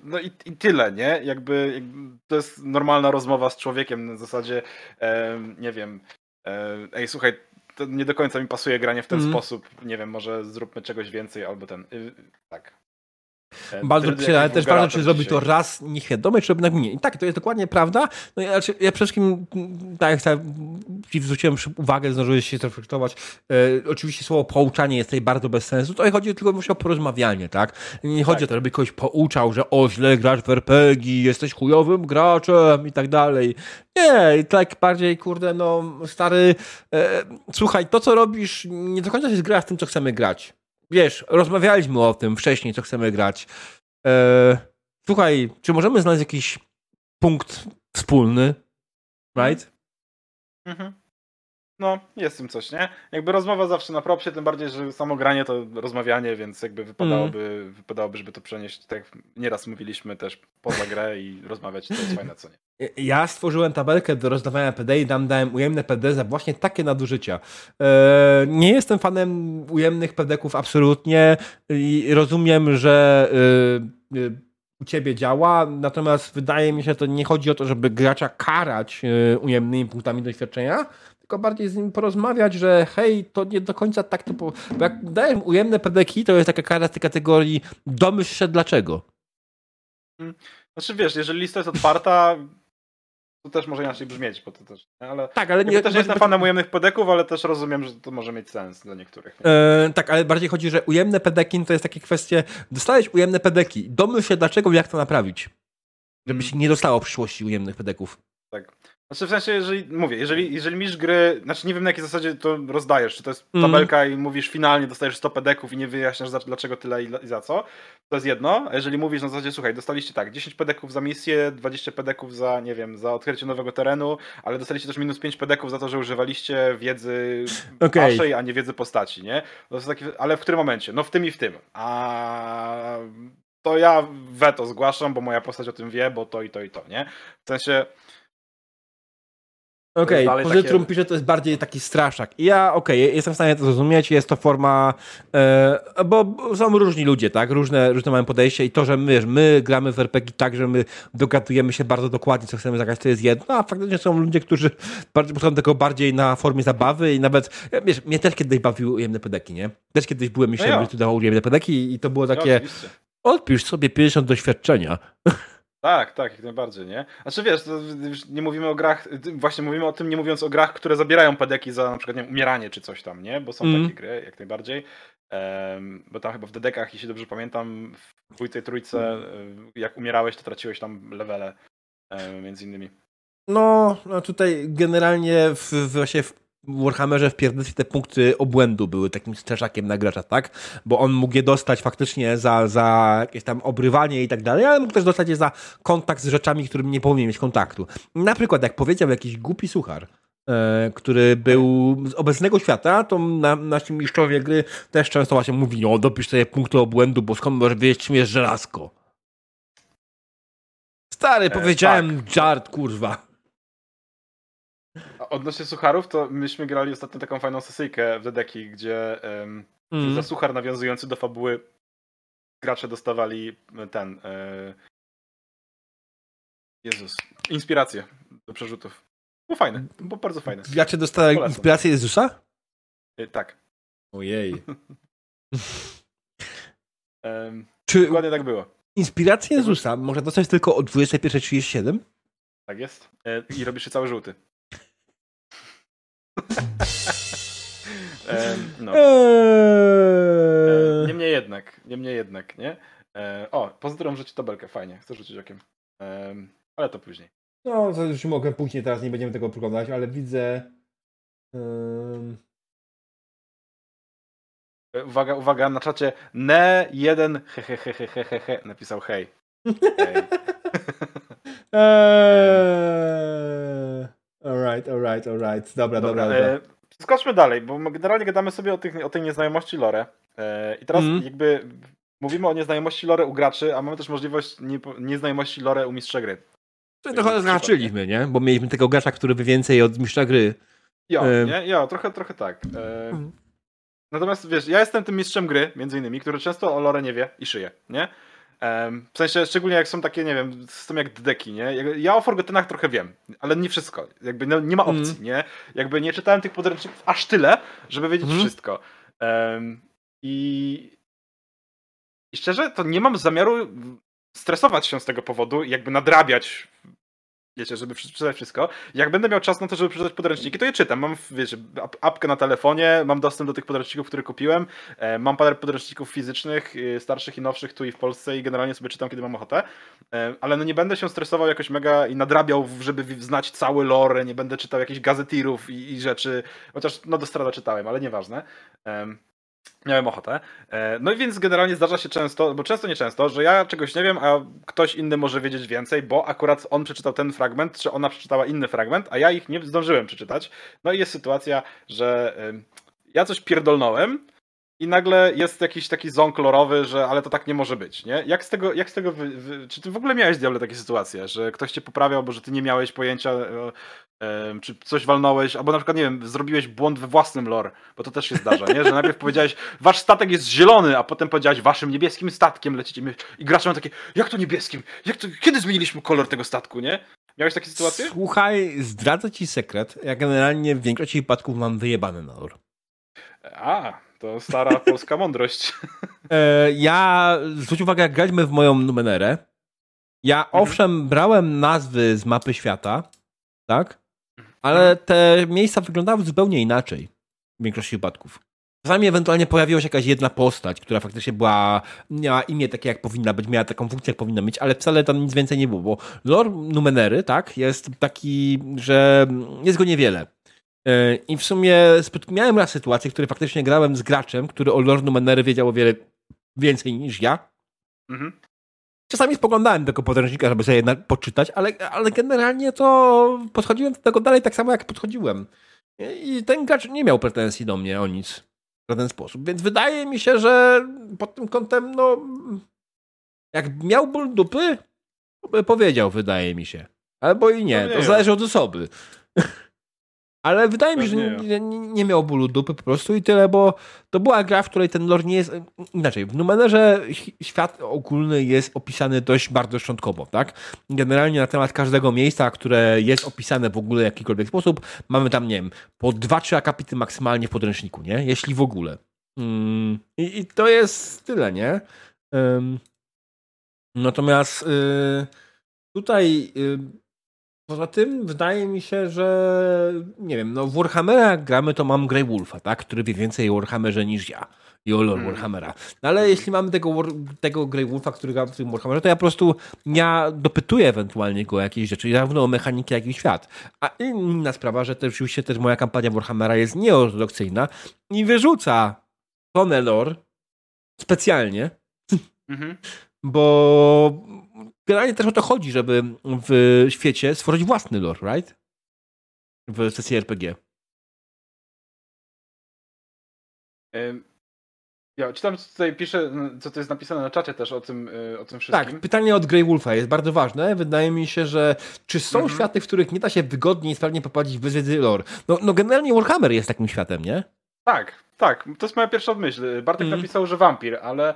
No i, i tyle, nie? Jakby, jakby, to jest normalna rozmowa z człowiekiem na zasadzie, e, nie wiem, e, ej słuchaj, to nie do końca mi pasuje granie w ten mm. sposób, nie wiem, może zróbmy czegoś więcej albo ten, y, tak. E, Bardzo przyjemne, ale też ważne, czy zrobi to raz nieświadomie, czy robi nagminnie. I tak, to jest dokładnie prawda. No ja, znaczy, ja przede wszystkim, tak jak ci zwróciłem uwagę, zdążyłeś się zreflektować. E, oczywiście słowo pouczanie jest tutaj bardzo bez sensu. To chodzi tylko o porozmawianie, tak? Nie chodzi tak. o to, żeby kogoś pouczał, że o, źle grasz w RPG, jesteś chujowym graczem i tak dalej. Nie, tak bardziej, kurde, no, stary, e, słuchaj, to co robisz nie do końca się zgra z tym, co chcemy grać wiesz, rozmawialiśmy o tym wcześniej, co chcemy grać. Eee, słuchaj, czy możemy znaleźć jakiś punkt wspólny? Right? Mhm. No, jest tym coś, nie? Jakby rozmowa zawsze na propsie, tym bardziej, że samo granie to rozmawianie, więc jakby wypadałoby, mm. wypadałoby żeby to przenieść, tak jak nieraz mówiliśmy też poza grę i rozmawiać, to jest fajne, co nie. Ja stworzyłem tabelkę do rozdawania PD i tam dałem ujemne PD za właśnie takie nadużycia. Eee, nie jestem fanem ujemnych PD-ków absolutnie i rozumiem, że yy, u ciebie działa, natomiast wydaje mi się, że to nie chodzi o to, żeby gracza karać ujemnymi punktami doświadczenia, tylko bardziej z nim porozmawiać, że hej, to nie do końca tak to... Bo jak daję ujemne pedeki, to jest taka kara z tej kategorii domyśl się dlaczego. Hmm. Znaczy wiesz, jeżeli lista jest otwarta, to też może inaczej brzmieć, bo to też, ale, tak, ale nie, też nie jestem fanem ujemnych pedeków, ale też rozumiem, że to może mieć sens dla niektórych. E, tak, ale bardziej chodzi, że ujemne pedeki to jest takie kwestie, dostałeś ujemne pedeki, domyśl się dlaczego, jak to naprawić, żeby się nie dostało w przyszłości ujemnych pedeków. Tak. Znaczy w sensie, jeżeli, mówię, jeżeli, jeżeli misz gry, znaczy nie wiem na jakiej zasadzie to rozdajesz, czy to jest mhm. tabelka mm. i mówisz finalnie dostajesz 100 pedeków i nie wyjaśniasz za, dlaczego tyle i, i, za co, to jest jedno, a jeżeli mówisz na zasadzie, słuchaj, dostaliście tak, 10 pedeków za misję, 20 pedeków za, nie wiem, za odkrycie nowego terenu, ale dostaliście też minus 5 pedeków za to, że używaliście wiedzy okay. waszej, a nie wiedzy postaci, nie? To jest takie, ale w którym momencie? No w tym i w tym. A to ja weto zgłaszam, bo moja postać o tym wie, bo to i to i to, nie? W sensie Okej, okay, Pozytrum takie... pisze, to jest bardziej taki straszak. I ja, okej, okay, jestem w stanie to zrozumieć, jest to forma, e, bo są różni ludzie, tak, różne, różne mają podejście i to, że my, wiesz, my gramy w RPG tak, że my dogadujemy się bardzo dokładnie, co chcemy zagrać, to jest jedno, a faktycznie są ludzie, którzy podchodzą tego bardziej na formie zabawy i nawet, wiesz, mnie też kiedyś bawił ujemne pedeki, nie? Też kiedyś byłem, myślałem, no że tu dawał ujemne pedeki i to było takie, no, odpisz sobie 50 doświadczenia. Tak, tak, jak najbardziej, nie? Znaczy wiesz, nie mówimy o grach, właśnie mówimy o tym, nie mówiąc o grach, które zabierają pedeki za na przykład nie, umieranie czy coś tam, nie? Bo są mm. takie gry, jak najbardziej. Um, bo tam chyba w dedekach, jeśli dobrze pamiętam, w dwójce, trójce, mm. jak umierałeś, to traciłeś tam levele, um, między innymi. No, no tutaj generalnie w, właśnie w Warhammerze w pierwszy te punkty obłędu były takim straszakiem na gracza, tak? Bo on mógł je dostać faktycznie za, za jakieś tam obrywanie i tak dalej, ale mógł też dostać je za kontakt z rzeczami, którym nie powinien mieć kontaktu. Na przykład, jak powiedział jakiś głupi suchar, e, który był z obecnego świata, to na, nasi mistrzowie gry też często właśnie mówi, no dopisz sobie punkty obłędu, bo skąd możesz wiedzieć, czym jest żelazko. Stary, e, powiedziałem tak. żart, kurwa. Odnośnie sucharów, to myśmy grali ostatnio taką fajną sesyjkę w Dedeki, gdzie um, mm. za suchar nawiązujący do fabuły gracze dostawali ten. E... Jezus. Inspirację do przerzutów. Było fajne, było bardzo fajne. Gracze dostali inspirację Jezusa? E, tak. Ojej. um, Czy dokładnie tak było. Inspirację Jezusa można dostać tylko o 21.37? Tak jest. E, I robisz się cały żółty no. Eee... Niemniej jednak, niemniej jednak, nie? O, pozytywam rzucić tabelkę, fajnie, chcę rzucić okiem. Ale to później. No, to już mogę później, teraz nie będziemy tego przeglądać, ale widzę... Uwaga, uwaga, na czacie ne jeden hehehehehehe napisał hej. hej. eee... Alright, alright, alright. Dobra, dobra, dobra. E, skoczmy dalej, bo generalnie gadamy sobie o, tych, o tej nieznajomości lore. E, I teraz mm. jakby mówimy o nieznajomości lore u graczy, a mamy też możliwość nie, nieznajomości lore u mistrza gry. To trochę zahaczyliśmy, nie? Bo mieliśmy tego gracza, który by więcej od mistrza gry. Jo, e... nie? Jo, trochę, trochę tak. E... Mm. Natomiast wiesz, ja jestem tym mistrzem gry, między innymi, który często o lore nie wie i szyje, nie? W sensie, szczególnie jak są takie, nie wiem, są jak deki, nie? Ja o Forgottenach trochę wiem, ale nie wszystko. Jakby no, nie ma opcji, mm. nie? Jakby nie czytałem tych podręczników aż tyle, żeby wiedzieć mm. wszystko. Um, i, I szczerze, to nie mam zamiaru stresować się z tego powodu, jakby nadrabiać wiecie, żeby przeczytać wszystko. Jak będę miał czas na to, żeby przeczytać podręczniki, to je czytam. Mam, wiecie, apkę na telefonie, mam dostęp do tych podręczników, które kupiłem. E, mam parę podręczników fizycznych, y, starszych i nowszych tu i w Polsce i generalnie sobie czytam, kiedy mam ochotę. E, ale no nie będę się stresował jakoś mega i nadrabiał, żeby znać cały lore, nie będę czytał jakichś gazetirów i, i rzeczy. Chociaż no do strada czytałem, ale nieważne. Miałem ochotę. E, no i więc generalnie zdarza się często, bo często nie często, że ja czegoś nie wiem, a ktoś inny może wiedzieć więcej, bo akurat on przeczytał ten fragment, czy ona przeczytała inny fragment, a ja ich nie zdążyłem przeczytać. No i jest sytuacja, że ja coś pierdolnąłem, i nagle jest jakiś taki ząg kolorowy, że ale to tak nie może być, nie? Jak z tego, jak z tego wy, wy, czy ty w ogóle miałeś, Diable, takie sytuacje, że ktoś cię poprawiał, bo że ty nie miałeś pojęcia, e, e, czy coś walnąłeś, albo na przykład, nie wiem, zrobiłeś błąd we własnym lore, bo to też się zdarza, nie? Że najpierw powiedziałeś, wasz statek jest zielony, a potem powiedziałeś, waszym niebieskim statkiem lecicie. I gracze mają takie, jak to niebieskim? Jak to, kiedy zmieniliśmy kolor tego statku, nie? Miałeś takie sytuacje? Słuchaj, zdradzę ci sekret. Ja generalnie w większości wypadków mam wyjebane na lore. A, to stara polska mądrość. E, ja, zwróć uwagę, jak graliśmy w moją numenerę, ja mhm. owszem brałem nazwy z mapy świata, tak? Ale mhm. te miejsca wyglądały zupełnie inaczej w większości wypadków. Czasami ewentualnie pojawiła się jakaś jedna postać, która faktycznie była, miała imię takie jak powinna być, miała taką funkcję jak powinna mieć, ale wcale tam nic więcej nie było, bo lore Numenery, tak, jest taki, że jest go niewiele. E, I w sumie miałem raz sytuację, w której faktycznie grałem z graczem, który o Lord Numenery wiedział o wiele więcej niż ja. Mhm. Czasami spoglądałem tego podręcznika, żeby sobie poczytać, ale, ale generalnie to podchodziłem do tego dalej tak samo, jak podchodziłem. I ten gracz nie miał pretensji do mnie o nic w żaden sposób. Więc wydaje mi się, że pod tym kątem, no. Jak miał ból dupy, to by powiedział, wydaje mi się. Albo i nie, to zależy od osoby. Ale wydaje mi się, że nie, nie, miał bólu dupy po prostu i tyle, bo to była gra, w której ten lore nie jest... Inaczej, w Numenerze świat ogólny jest opisany dość bardzo szczątkowo, tak? Generalnie na temat każdego miejsca, które jest opisane w ogóle w jakikolwiek sposób, mamy tam, nie wiem, po dwa, trzy akapity maksymalnie w podręczniku, nie? Jeśli w ogóle. Mm, i, i, to jest tyle, nie? Um, natomiast y, tutaj... Y, Poza tym wydaje mi się, że nie wiem, no w Warhammera jak gramy, to mam Grey Wolfa, tak? który wie więcej o Warhammerze niż ja i o lore mm. Warhammera. No ale jeśli mamy tego, tego Grey Wolfa, który gra w tym Warhammerze, to ja po prostu ja dopytuję ewentualnie go o jakieś rzeczy, zarówno o mechaniki, jak i świat. A inna sprawa, że też oczywiście też moja kampania Warhammera jest nieortodoksyjna i wyrzuca tonę lore specjalnie, mm -hmm. Bo generalnie też o to chodzi, żeby w świecie stworzyć własny lore, right? W sesji RPG. Ja czytam, co tutaj pisze, co to jest napisane na czacie też o tym, y, o tym wszystkim. Tak, pytanie od Grey Wolfa jest bardzo ważne. Wydaje mi się, że czy są mhm. światy, w których nie da się wygodnie i sprawnie poprowadzić bez wiedzy lore? No, no generalnie Warhammer jest takim światem, nie? Tak, tak. To jest moja pierwsza myśl. Bartek mhm. napisał, że wampir, ale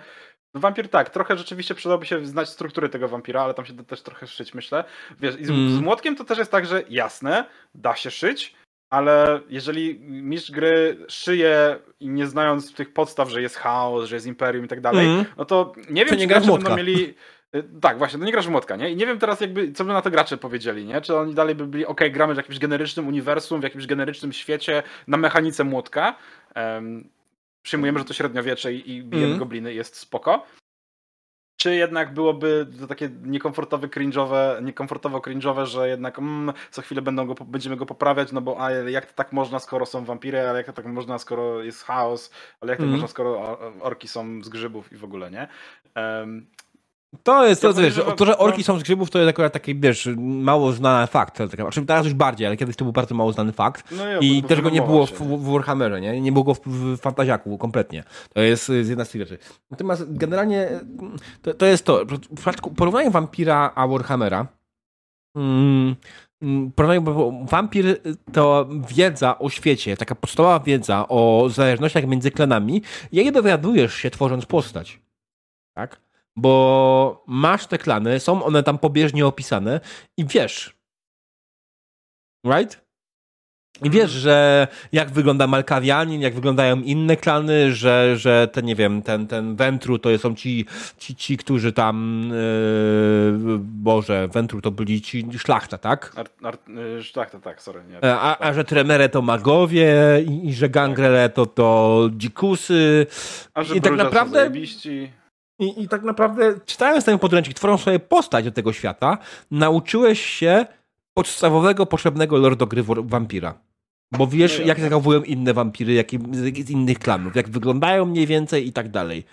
no wampir tak, trochę rzeczywiście przydałoby się znać struktury tego wampira, ale tam się da też trochę szyć, myślę. Wiesz, i z, mm. z młotkiem to też jest tak, że jasne, da się szyć, ale jeżeli mistrz gry szyje nie znając tych podstaw, że jest chaos, że jest imperium i tak dalej, mm. no to nie wiem, to nie czy gracze będą mieli... Y, tak, właśnie, no nie grasz w młotka, nie? I nie wiem teraz jakby, co by na to gracze powiedzieli, nie? Czy oni dalej by byli, ok, gramy w jakimś generycznym uniwersum, w jakimś generycznym świecie, na mechanice młotka. Um, przyjmujemy, że to średniowiecze i, i bijemy mm. gobliny, jest spoko. Czy jednak byłoby to takie niekomfortowe, cringe'owe, niekomfortowo cringe'owe, że jednak mm, co chwilę będą go, będziemy go poprawiać, no bo a jak to tak można, skoro są wampiry, ale jak to tak można, skoro jest chaos, ale jak to mm. można, skoro orki są z grzybów i w ogóle, nie? Um, to jest to, wiesz, to, że orki są z grzybów, to jest akurat taki, wiesz, mało znany fakt. Znaczy, teraz już bardziej, ale kiedyś to był bardzo mało znany fakt. No ja, I też go nie było w, w, Warhammerze, nie? Nie było go w, w Fantaziaku kompletnie. To jest jedna z tych rzeczy. Natomiast generalnie to, to jest to. W przypadku porównania Vampira a Warhammera, mm, mm porównanie, wampir to wiedza o świecie, taka podstawowa wiedza o zależnościach między klanami. Jej dowiadujesz się tworząc postać. Tak? Bo masz te klany, są one tam pobieżnie opisane i wiesz, right? I wiesz, że jak wygląda Malkawianin, jak wyglądają inne klany, że, że ten, nie wiem, ten, ten Wentru to są ci, ci, ci którzy tam, yy, Boże, Wentru to byli ci szlachta, tak? Ar, ar, y, szlachta, tak, sorry. Nie, e, a, a że Tremere to magowie i, i że Gangrele to, to dzikusy. A że I tak naprawdę... I, I tak naprawdę, czytając ten podręcznik, tworząc sobie postać do tego świata, nauczyłeś się podstawowego, potrzebnego lore do gry wampira. Bo wiesz, jak zachowują inne wampiry, jak z innych klanów, jak wyglądają mniej więcej i tak dalej.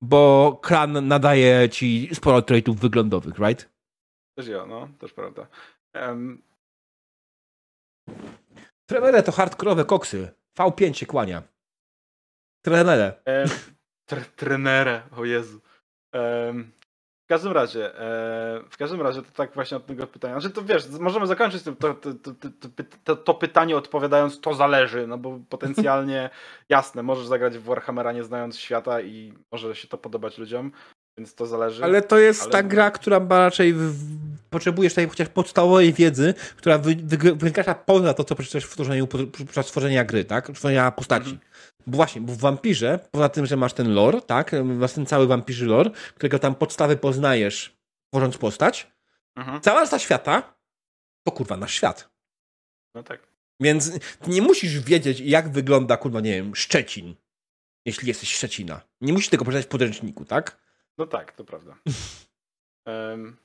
Bo klan nadaje ci sporo traitów wyglądowych, right? Też ja, no, też prawda. Um... Tremere to hardkorowe koksy. V5 się kłania. Tremere. Tre trenerę, o Jezu. Um, w każdym razie, e, w każdym razie to tak właśnie od tego pytania. Znaczy to wiesz, możemy zakończyć to, to, to, to, pytanie odpowiadając to zależy, no bo potencjalnie jasne, możesz zagrać w Warhammera nie znając świata i może się to podobać ludziom, więc to zależy. Ale to jest ale... ta gra, która raczej w... potrzebujesz tej chociaż podstawowej wiedzy, która wy, wy, wykracza poza to, co przeczytasz w tworzeniu, podczas tworzenia gry, tak? Tworzenia postaci. Mhm. Bo właśnie, bo w Wampirze, poza tym, że masz ten lore, tak? Masz ten cały Wampirzy lore, którego tam podstawy poznajesz, tworząc postać. Mhm. Cała ta świata to kurwa nasz świat. No tak. Więc nie musisz wiedzieć, jak wygląda, kurwa, nie wiem, Szczecin, jeśli jesteś Szczecina. Nie musisz tego przeczytać w podręczniku, tak? No tak, to prawda. um,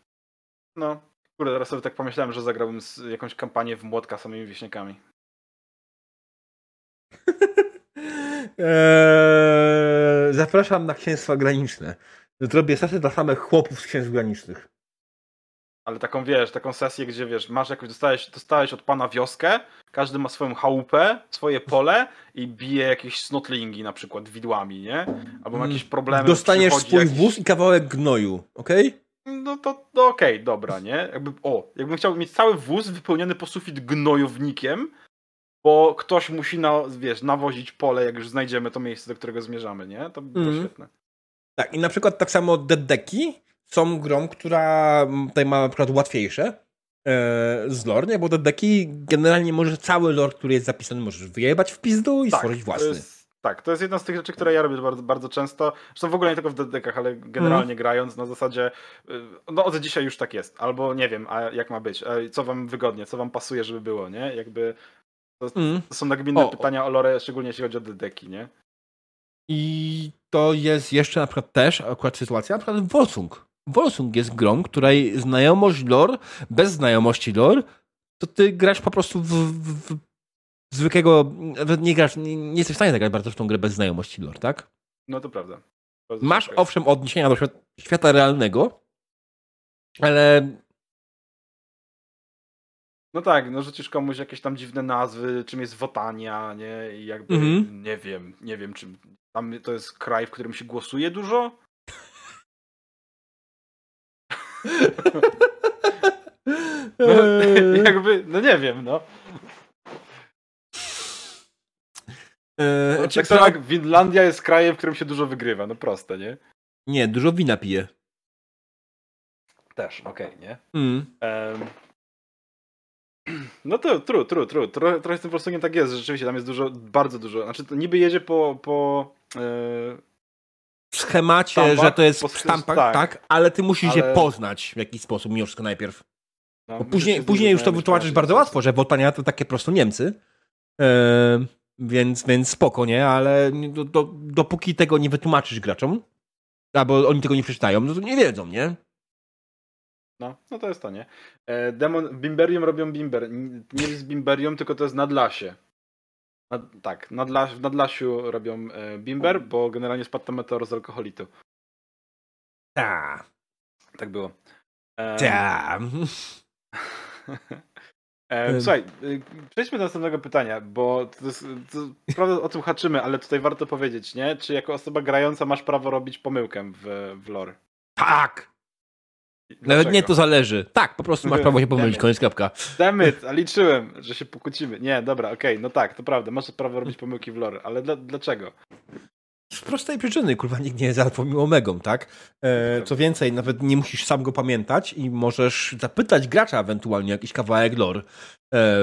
no, kurde, teraz sobie tak pomyślałem, że zagrałbym jakąś kampanię w młotka samymi wieśniakami. Eee, zapraszam na księstwa graniczne. Zrobię sesję dla samych chłopów z księstw granicznych. Ale taką, wiesz, taką sesję, gdzie, wiesz, masz jakąś, dostałeś, dostałeś od pana wioskę, każdy ma swoją chałupę, swoje pole i bije jakieś snotlingi na przykład widłami, nie? Albo ma jakieś problemy. Dostaniesz swój jakiś... wóz i kawałek gnoju, okej? Okay? No to, no okej, okay, dobra, nie? Jakby, o, jakbym chciał mieć cały wóz wypełniony po sufit gnojownikiem, bo ktoś musi, na, wiesz, nawozić pole, jak już znajdziemy to miejsce, do którego zmierzamy, nie? To by było Mhm. świetne. Tak, i na przykład tak samo Deddeki są grą, która mm, tutaj ma na przykład łatwiejsze e, z lore, nie? Bo Deddeki generalnie może cały lore, który jest zapisany, możesz wyjebać w pizdu i stworzyć to własny. jest, tak, to jest jedna z tych rzeczy, które ja robię bardzo, bardzo często. Zresztą w ogóle nie tylko w dedekach, ale generalnie Mhm. grając na zasadzie, y, no od dzisiaj już tak jest. Albo nie wiem, a jak ma być, co wam wygodnie, co wam pasuje, żeby było, nie? Jakby to, Mm. to są nagminne O. pytania o lore, szczególnie jeśli chodzi o dedeki, nie? I to jest jeszcze na przykład też akurat sytuacja, na przykład Wolsung. Wolsung jest grą, której znajomość lore, bez znajomości lore, to ty grasz po prostu w, w, w zwykłego, nie grasz, nie, nie jesteś w stanie zagrać bardzo w tą grę bez znajomości lore, tak? No to prawda. Bardzo Masz owszem odniesienia do świat, świata realnego, ale No tak, no rzucisz komuś jakieś tam dziwne nazwy, czym jest Wotania, nie? I jakby, Mhm. nie wiem, nie wiem, czy tam to jest kraj, w którym się głosuje dużo? No, Eee, jakby, no nie wiem, no. eee, no tak samo jak Finlandia jest krajem, w którym się dużo wygrywa, no proste, nie? Nie, dużo wina pije. Też, okej, nie? Mm. No to true, true, true. Trochę, trochę z tym Volkswagen tak jest, rzeczywiście tam jest dużo, bardzo dużo. Znaczy to niby jedzie po, po W schemacie, Sztampach, że to jest w sztampach, tak. tak. ale ty musisz je Ale- poznać w jakiś sposób mimo wszystko najpierw. no, Bo później, później już to wytłumaczysz bardzo łatwo, że Wotania to takie prosto Niemcy. Więc, więc spoko, nie? Ale do, do, dopóki tego nie wytłumaczysz graczom, albo oni tego nie przeczytają, no to nie wiedzą, nie? No, no to jest to, nie? E, Demon, Bimberium robią Bimber. Nie jest Bimberium, tylko to jest Nadlasie. Nad, tak, nadla, w Nadlasiu robią e, Bimber, bo generalnie spadł tam meteor z alkoholitu. Ta, Tak było. E, ta. E, Słuchaj, y, przejdźmy do następnego pytania, bo to jest, to, prawda o tym haczymy, ale tutaj warto powiedzieć, nie? Czy jako osoba grająca masz prawo robić pomyłkę w, w lore? Tak! I Nawet nie dlaczego? to zależy. Tak, po prostu masz prawo się pomylić, koniec kropka. Dammit, a liczyłem, że się pokłócimy. Nie, dobra, okej, no tak, to prawda, masz prawo robić pomyłki w lore, ale dla, dlaczego? Z prostej przyczyny, kurwa, nikt nie jest alfą i omegą, tak? E, co więcej, nawet nie musisz sam go pamiętać i możesz zapytać gracza ewentualnie jakiś kawałek lore. E,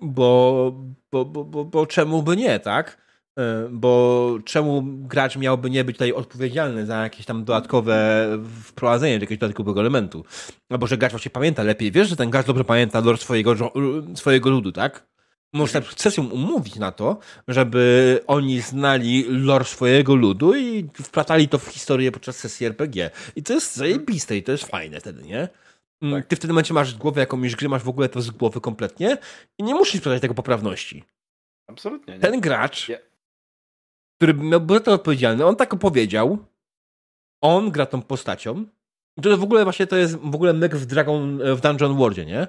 bo, bo, bo, bo, bo czemu by nie, tak? E, bo czemu gracz miałby nie być tutaj odpowiedzialny za jakieś tam dodatkowe wprowadzenie jakiegoś dodatkowego elementu? Albo że gracz właśnie pamięta lepiej. Wiesz, że ten gracz dobrze pamięta lore swojego, swojego ludu, tak? Możesz na przykład sesją umówić na to, żeby oni znali lore swojego ludu i wplatali to w historię podczas sesji RPG. I to jest zajebiste i to jest fajne wtedy, nie? Mm, Tak. Ty w tym momencie masz głowę jakąś gry, masz w ogóle to z głowy kompletnie i nie musisz sprawdzać tego poprawności. Absolutnie nie. Ten gracz. Który był za to odpowiedzialny, on tak opowiedział, on gra tą postacią. I to w ogóle właśnie to jest w ogóle myk w Dragon, w Dungeon Worldzie, nie?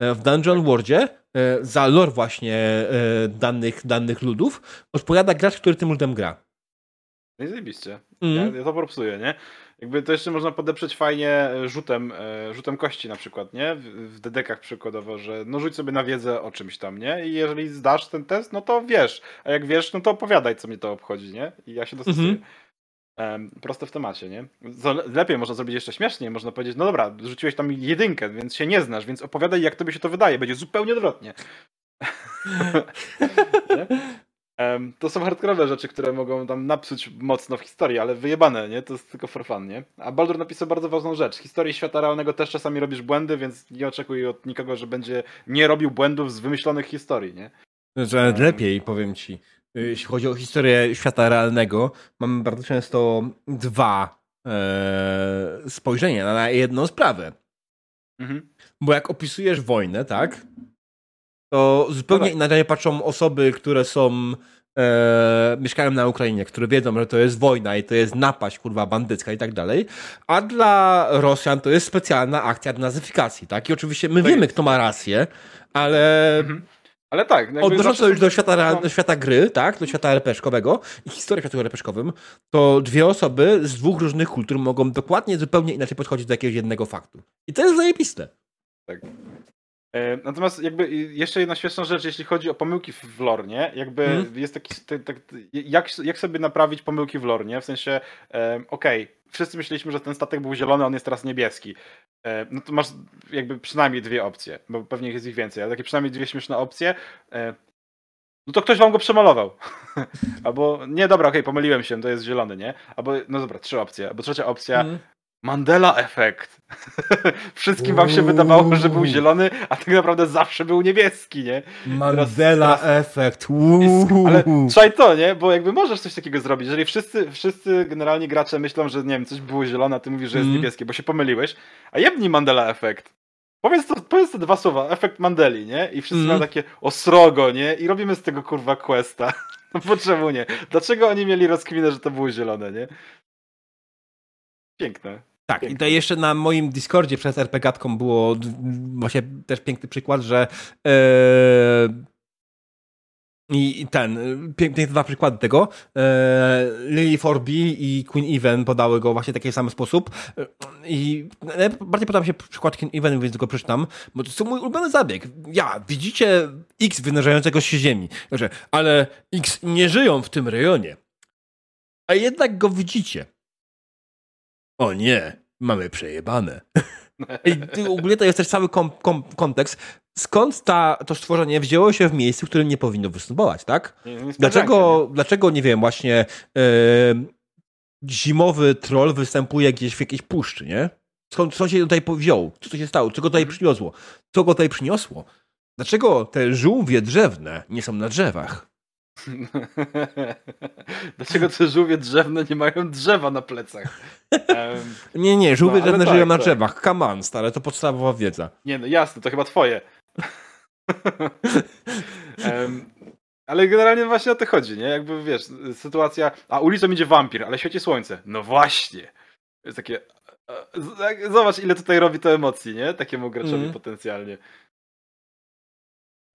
E, W Dungeon Worldzie e, za lore właśnie e, danych, danych ludów odpowiada gracz, który tym ludem gra. No i zajebiście. Mhm. Ja, ja to propsuję, nie? Jakby to jeszcze można podeprzeć fajnie e, rzutem, e, rzutem kości na przykład, nie? W, dedekach przykładowo, że no rzuć sobie na wiedzę o czymś tam, nie? I jeżeli zdasz ten test, no to wiesz. A jak wiesz, no to opowiadaj, co mnie to obchodzi, nie? I ja się dostosuję. Mhm. Proste w temacie, nie? Lepiej można zrobić jeszcze śmieszniej, można powiedzieć, no dobra, rzuciłeś tam jedynkę, więc się nie znasz, więc opowiadaj, jak tobie się to wydaje, będzie zupełnie odwrotnie. To są hardkorowe rzeczy, które mogą tam napsuć mocno w historii, ale wyjebane, nie? To jest tylko for fun, nie? A Baldur napisał bardzo ważną rzecz. W historii świata realnego też czasami robisz błędy, więc nie oczekuj od nikogo, że będzie nie robił błędów z wymyślonych historii, nie? Że lepiej, powiem ci. Jeśli chodzi o historię świata realnego, mamy bardzo często dwa e, spojrzenia na jedną sprawę. Mhm. Bo jak opisujesz wojnę, tak? To zupełnie No tak. inaczej patrzą osoby, które są. E, mieszkają na Ukrainie, które wiedzą, że to jest wojna i to jest napaść, kurwa, bandycka i tak dalej. A dla Rosjan to jest specjalna akcja denazyfikacji, tak? I oczywiście my Tak wiemy, jest. kto ma rację, ale Mhm. Ale tak, odnosząc to już do świata, są- do świata gry, tak? Do świata RPG-owego i historii świata RPG-owym, to dwie osoby z dwóch różnych kultur mogą dokładnie zupełnie inaczej podchodzić do jakiegoś jednego faktu. I to jest zajebiste. E, natomiast jakby jeszcze jedna śmieszna rzecz, jeśli chodzi o pomyłki w lore, nie? Jakby mm. jest taki, tak, jak, jak sobie naprawić pomyłki w lore, nie? W sensie, e, okej, okay, wszyscy myśleliśmy, że ten statek był zielony, on jest teraz niebieski. E, no to masz jakby przynajmniej dwie opcje, bo pewnie jest ich więcej, ale takie przynajmniej dwie śmieszne opcje. E, no to ktoś wam go przemalował. Albo, nie, dobra, okej, okay, pomyliłem się, to jest zielony, nie? Albo, no dobra, trzy opcje. Albo trzecia opcja, mm. Mandela efekt. Wszystkim wam się wydawało, że był zielony, a tak naprawdę zawsze był niebieski, nie? Mandela teraz, efekt. Ale trzaj to, nie? Bo jakby możesz coś takiego zrobić. Jeżeli wszyscy, wszyscy generalnie gracze myślą, że nie wiem, coś było zielone, a ty mówisz, że jest mm. niebieskie, bo się pomyliłeś, a jebnij Mandela efekt. Powiedz to, powiedz to dwa słowa, efekt Mandeli, nie? I wszyscy mm. mają takie osrogo, nie? I robimy z tego kurwa questa. No bo czemu nie? Dlaczego oni mieli rozkminę, że to było zielone, nie? Piękne. Tak, Piękne. i to jeszcze na moim Discordzie przez RPGatką było właśnie też piękny przykład, że yy, i ten, piękne dwa przykłady tego. E, Lily Forby i Queen Even podały go właśnie w taki sam sposób. I bardziej podoba mi się przykład Queen Even, więc tylko przeczytam, bo to jest mój ulubiony zabieg. Ja, widzicie X wynarzającego się ziemi, ale X nie żyją w tym rejonie. A jednak go widzicie. O nie, mamy przejebane. I ogólnie to jest też cały kom, kom, kontekst. Skąd ta, to stworzenie wzięło się w miejscu, w którym nie powinno występować, tak? Dlaczego, nie. dlaczego, nie wiem, właśnie e, zimowy troll występuje gdzieś w jakiejś puszczy, nie? Skąd, co się tutaj wziął? Co to się stało? Co go tutaj mhm. przyniosło? Co go tutaj przyniosło? Dlaczego te żółwie drzewne nie są na drzewach? Dlaczego te żółwie drzewne nie mają drzewa na plecach? Um, nie, nie, żółwie no, drzewne tak, żyją na tak. drzewach. Come on, stare, to podstawowa wiedza. Nie, no jasne, to chyba twoje. um, ale generalnie właśnie o to chodzi, nie? Jakby wiesz, sytuacja. A ulicą idzie wampir, ale świeci słońce. No właśnie. Jest takie. E, e, zobacz, ile tutaj robi to emocji, nie? Takiemu graczowi mm. potencjalnie.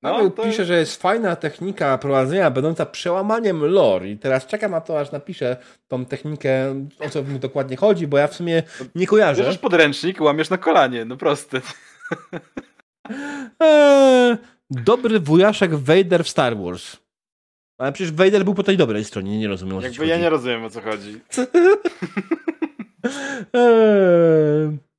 No, to... pisze, że jest fajna technika prowadzenia będąca przełamaniem lore i teraz czekam na to, aż napiszę tą technikę, o co mi dokładnie chodzi, bo ja w sumie nie kojarzę. Bierzesz podręcznik, łamiesz na kolanie, no proste. Eee, dobry wujaszek Vader w Star Wars. Ale przecież Vader był po tej dobrej stronie, nie rozumiem o co Jakby ja nie rozumiem o co chodzi. eee.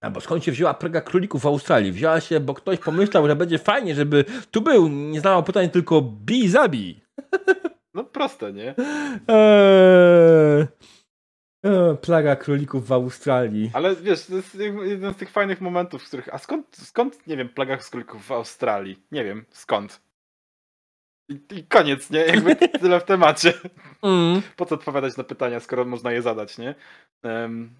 Albo skąd się wzięła praga królików w Australii? Wzięła się, bo ktoś pomyślał, że będzie fajnie, żeby tu był. Nie znało pytań, tylko bij, zabij. No proste, nie? Eee, eee, plaga królików w Australii. Ale wiesz, to jest jeden z tych fajnych momentów, w których. A skąd, skąd nie wiem, plaga królików w Australii? Nie wiem, skąd. I, I, koniec, nie? Jakby tyle w temacie. Mm. Po co odpowiadać na pytania, skoro można je zadać, nie? Um,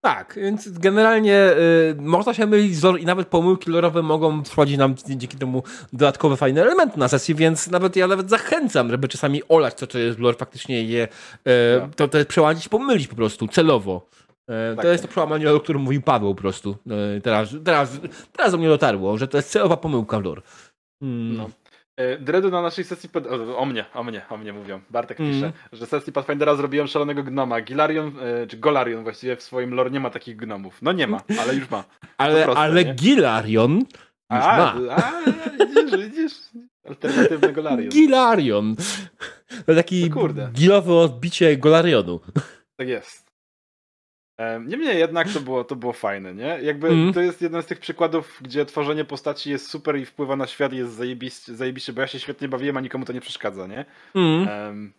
tak, więc generalnie y, można się mylić i nawet pomyłki lorowe mogą wprowadzić nam dzięki temu dodatkowe fajne elementy na sesji, więc nawet ja nawet zachęcam, żeby czasami olać co to jest lore, faktycznie je y, to, to przełamać pomylić po prostu, celowo. Y, tak. To jest to przełamanie, o którym mówił Paweł po prostu. Y, teraz, teraz, teraz do mnie dotarło, że to jest celowa pomyłka w lore. Hmm. No. E, Dredu na naszej sesji. O, o, mnie, o mnie, o mnie mówią. Bartek mm. pisze, że sesji Pathfindera zrobiłem szalonego gnoma. Gilarion, e, czy Golarion właściwie w swoim lore nie ma takich gnomów. No nie ma, ale już ma. ale proste, ale Gilarion. Już a, ma. a, widzisz, widzisz. Alternatywny Golarion. Gilarion. To taki no gilowe odbicie Golarionu. Tak jest. Niemniej jednak to było, to było fajne, nie? Jakby mm. to jest jeden z tych przykładów, gdzie tworzenie postaci jest super i wpływa na świat jest zajebiście, zajebiście bo ja się świetnie bawiłem, a nikomu to nie przeszkadza, nie? Mm. Um,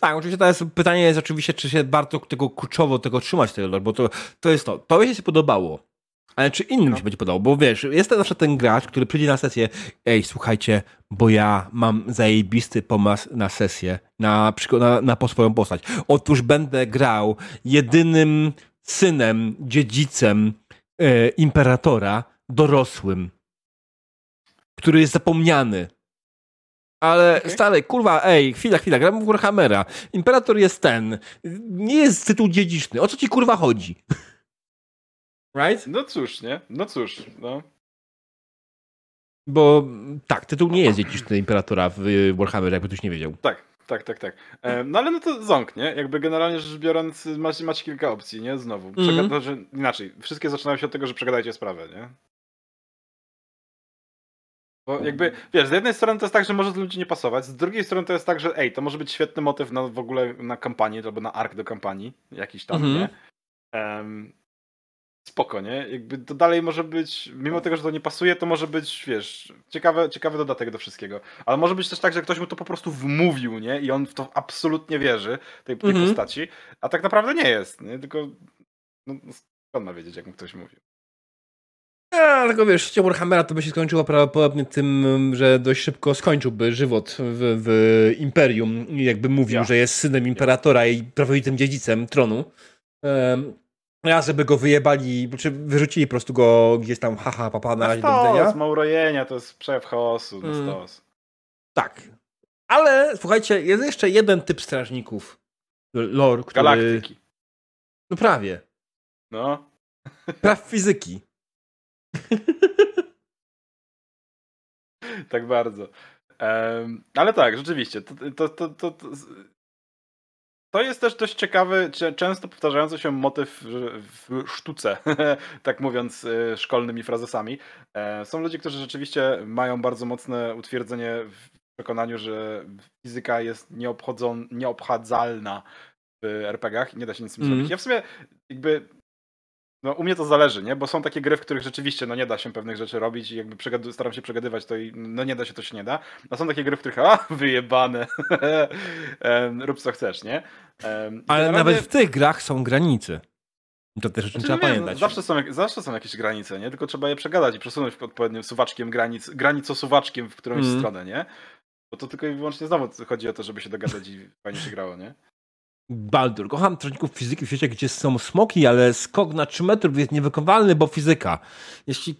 tak, oczywiście teraz pytanie jest oczywiście, czy się bardzo tego kurczowo tego trzymać, tego, bo to, to jest to. To mi się podobało. Ale czy innym no. się będzie podobało? Bo wiesz, jest to zawsze ten gracz, który przyjdzie na sesję, ej, słuchajcie, bo ja mam zajebisty pomysł na sesję, na, na, na po swoją postać. Otóż będę grał jedynym synem, dziedzicem e, imperatora, dorosłym, który jest zapomniany. Ale okay. stary, kurwa, ej, chwila, chwila, gram w Warhammera. Imperator jest ten. Nie jest tytuł dziedziczny. O co ci kurwa chodzi? Right? No cóż, nie? No cóż, no. Bo tak, tytuł nie jest dziedziczny Imperatora w Warhammer, jakby ktoś nie wiedział. Tak, tak, tak, tak. No ale no to ząk, nie? Jakby generalnie rzecz biorąc macie, macie kilka opcji, nie? Znowu. Mm -hmm. że inaczej, wszystkie zaczynają się od tego, że przegadajcie sprawę, nie? Bo jakby, wiesz, z jednej strony to jest tak, że może to ludzi nie pasować, z drugiej strony to jest tak, że ej, to może być świetny motyw na w ogóle na kampanię, albo na ark do kampanii, jakiś tam, Mhm. nie? Em, spoko, nie? Jakby to dalej może być, mimo tego, że to nie pasuje, to może być, wiesz, ciekawy, ciekawy dodatek do wszystkiego. Ale może być też tak, że ktoś mu to po prostu wmówił, nie? I on w to absolutnie wierzy, tej, tej Mhm. postaci, a tak naprawdę nie jest, nie? Tylko, no, skąd ma wiedzieć, jak mu ktoś mówił? Ja, tylko wiesz, życie Warhammera to by się skończyło prawdopodobnie tym, że dość szybko skończyłby żywot w, w Imperium jakby mówił, Ja. że jest synem Imperatora i prawowitym dziedzicem tronu. Um, a żeby go wyjebali, czy wyrzucili po prostu go gdzieś tam, haha, papa, na razie do widzenia. ma urojenia, to jest przejaw chaosu, Mm. stos. Tak. Ale słuchajcie, jest jeszcze jeden typ strażników. Lore, który... Galaktyki. No prawie. No. Praw fizyki. tak bardzo. Em, ale tak, rzeczywiście. To, to, to, to, to, jest też dość ciekawy, często powtarzający się motyw w- sztuce, tak mówiąc e, szkolnymi frazesami. E, Są ludzie, którzy rzeczywiście mają bardzo mocne utwierdzenie w przekonaniu, że fizyka jest nieobchodzon, nieobchadzalna w RPG-ach i nie da się nic z tym Mhm. zrobić. Ja w sumie jakby no, u mnie to zależy, nie? Bo są takie gry, w których rzeczywiście no, nie da się pewnych rzeczy robić i jakby staram się przegadywać to i no nie da się, to się nie da. A są takie gry, w których a, wyjebane. Rób co chcesz, nie? Em, Ale generalnie- nawet w tych grach są granice. To też Znaczy, trzeba wiem, pamiętać. Zawsze są, zawsze są jakieś granice, nie? Tylko trzeba je przegadać i przesunąć odpowiednim suwaczkiem granic, granicosuwaczkiem w którąś Mm. stronę, nie? Bo to tylko i wyłącznie znowu chodzi o to, żeby się dogadać i fajnie się grało, nie? Baldur. Kocham strażników fizyki w świecie, gdzie są smoki, ale skok na 3 metrów jest niewykonywalny, bo fizyka. Jeśli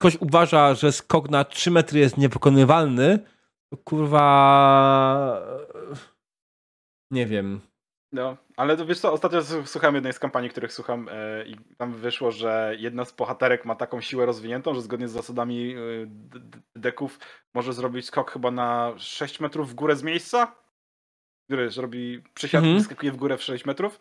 ktoś uważa, że skok na 3 metry jest niewykonywalny, to kurwa... Nie wiem. No, ale to wiesz co, ostatnio słuchałem jednej z kampanii, których słucham e, i tam wyszło, że jedna z bohaterek ma taką siłę rozwiniętą, że zgodnie z zasadami e, d- deków może zrobić skok chyba na 6 metrów w górę z miejsca, który robi przysiad Mhm. skakuje w górę w 6 metrów.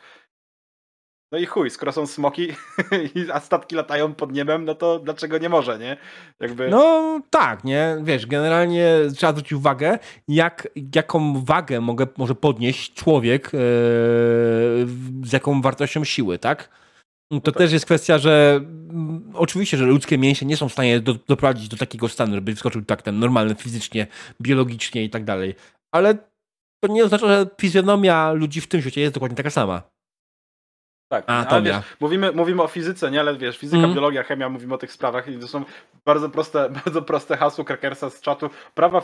No i chuj, skoro są smoki, i- a statki latają pod niebem, no to dlaczego nie może, nie? Jakby... No tak, nie? Wiesz, generalnie trzeba zwrócić uwagę, jak, jaką wagę mogę, może podnieść człowiek w- z jaką wartością siły, tak? To tak. też jest kwestia, że mm, oczywiście, że ludzkie mięśnie nie są w stanie do, doprowadzić do takiego stanu, żeby wskoczył tak ten normalny fizycznie, biologicznie i tak dalej. Ale to nie oznacza, że fizjonomia ludzi w tym świecie jest dokładnie taka sama. Tak, A, ale wiesz, mówimy, mówimy o fizyce, nie? Ale wiesz, fizyka, Mhm. biologia, chemia, mówimy o tych sprawach i to są bardzo proste, bardzo proste hasło Krakersa z czatu. Prawa,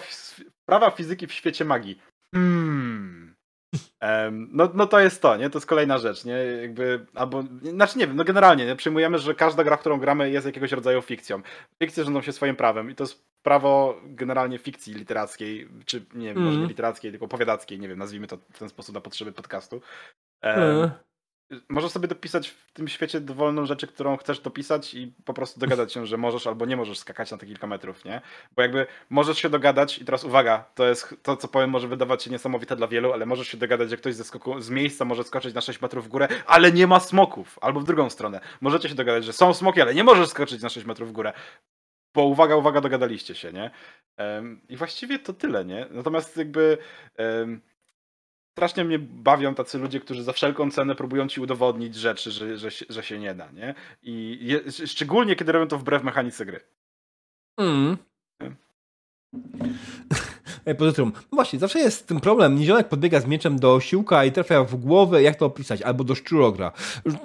prawa fizyki w świecie magii. Hmm. No, no to jest to, nie? To jest kolejna rzecz, nie? Jakby, albo, znaczy nie wiem, no generalnie, nie? Przyjmujemy, że każda gra, którą gramy jest jakiegoś rodzaju fikcją. Fikcje rządzą się swoim prawem i to jest prawo generalnie fikcji literackiej, czy nie wiem, może nie Mhm. literackiej, tylko opowiadackiej, nie wiem, nazwijmy to w ten sposób na potrzeby podcastu. E, Możesz sobie dopisać w tym świecie dowolną rzeczy, którą chcesz dopisać i po prostu dogadać się, że możesz albo nie możesz skakać na te kilka metrów, nie? Bo jakby możesz się dogadać i teraz uwaga, to jest to, co powiem, może wydawać się niesamowite dla wielu, ale możesz się dogadać, że ktoś ze skoku, z miejsca może skoczyć na 6 metrów w górę, ale nie ma smoków. Albo w drugą stronę. Możecie się dogadać, że są smoki, ale nie możesz skoczyć na 6 metrów w górę. Bo uwaga, uwaga, dogadaliście się, nie? I właściwie to tyle, nie? Natomiast jakby... strasznie mnie bawią tacy ludzie, którzy za wszelką cenę próbują ci udowodnić rzeczy, że, że, się- że się nie da, nie? I je, szczególnie, kiedy robią to wbrew mechanice gry. Mm. Tym, no właśnie, zawsze jest ten problem. Niziołek podbiega z mieczem do siłka i trafia w głowę, jak to opisać? Albo do szczurogra.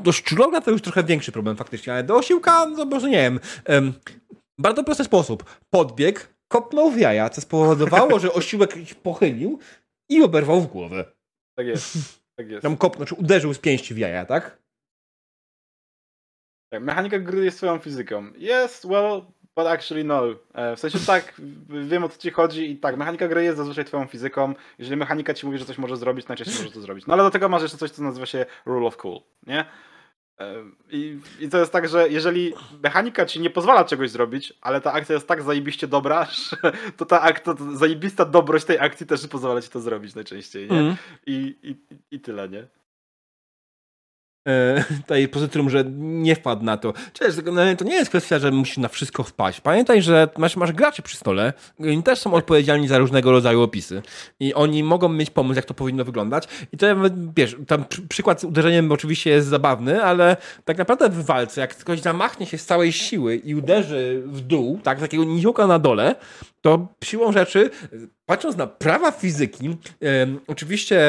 Do szczurogra to już trochę większy problem faktycznie, ale do osiłka, no może nie wiem. Bardzo prosty sposób. Podbieg, kopnął w jaja, co spowodowało, że osiłek pochylił i oberwał w głowę. Tak jest. Tak jest. Tam kopnął, czy uderzył z pięści w jaja, tak? Tak, mechanika gry jest swoją fizyką. Yes, well, but actually no. E, W sensie tak, wiem o co ci chodzi i tak, mechanika gry jest zazwyczaj twoją fizyką. Jeżeli mechanika ci mówi, że coś może zrobić, najczęściej może to zrobić. No ale do tego masz jeszcze coś, co nazywa się rule of cool, nie? I, I to jest tak, że jeżeli mechanika ci nie pozwala czegoś zrobić, ale ta akcja jest tak zajebiście dobra, że to ta to zajebista dobrość tej akcji też pozwala ci to zrobić najczęściej, nie? Mm. I, i, I tyle, nie? E, tutaj pozytrum, że nie wpadł na to. Cześć, to nie jest kwestia, że musisz na wszystko wpaść. Pamiętaj, że masz, masz graczy przy stole, oni też są odpowiedzialni za różnego rodzaju opisy. I oni mogą mieć pomysł, jak to powinno wyglądać. I to wiesz, tam przykład z uderzeniem oczywiście jest zabawny, ale tak naprawdę w walce, jak ktoś zamachnie się z całej siły i uderzy w dół, tak, takiego niziołka na dole, to siłą rzeczy, patrząc na prawa fizyki, e, oczywiście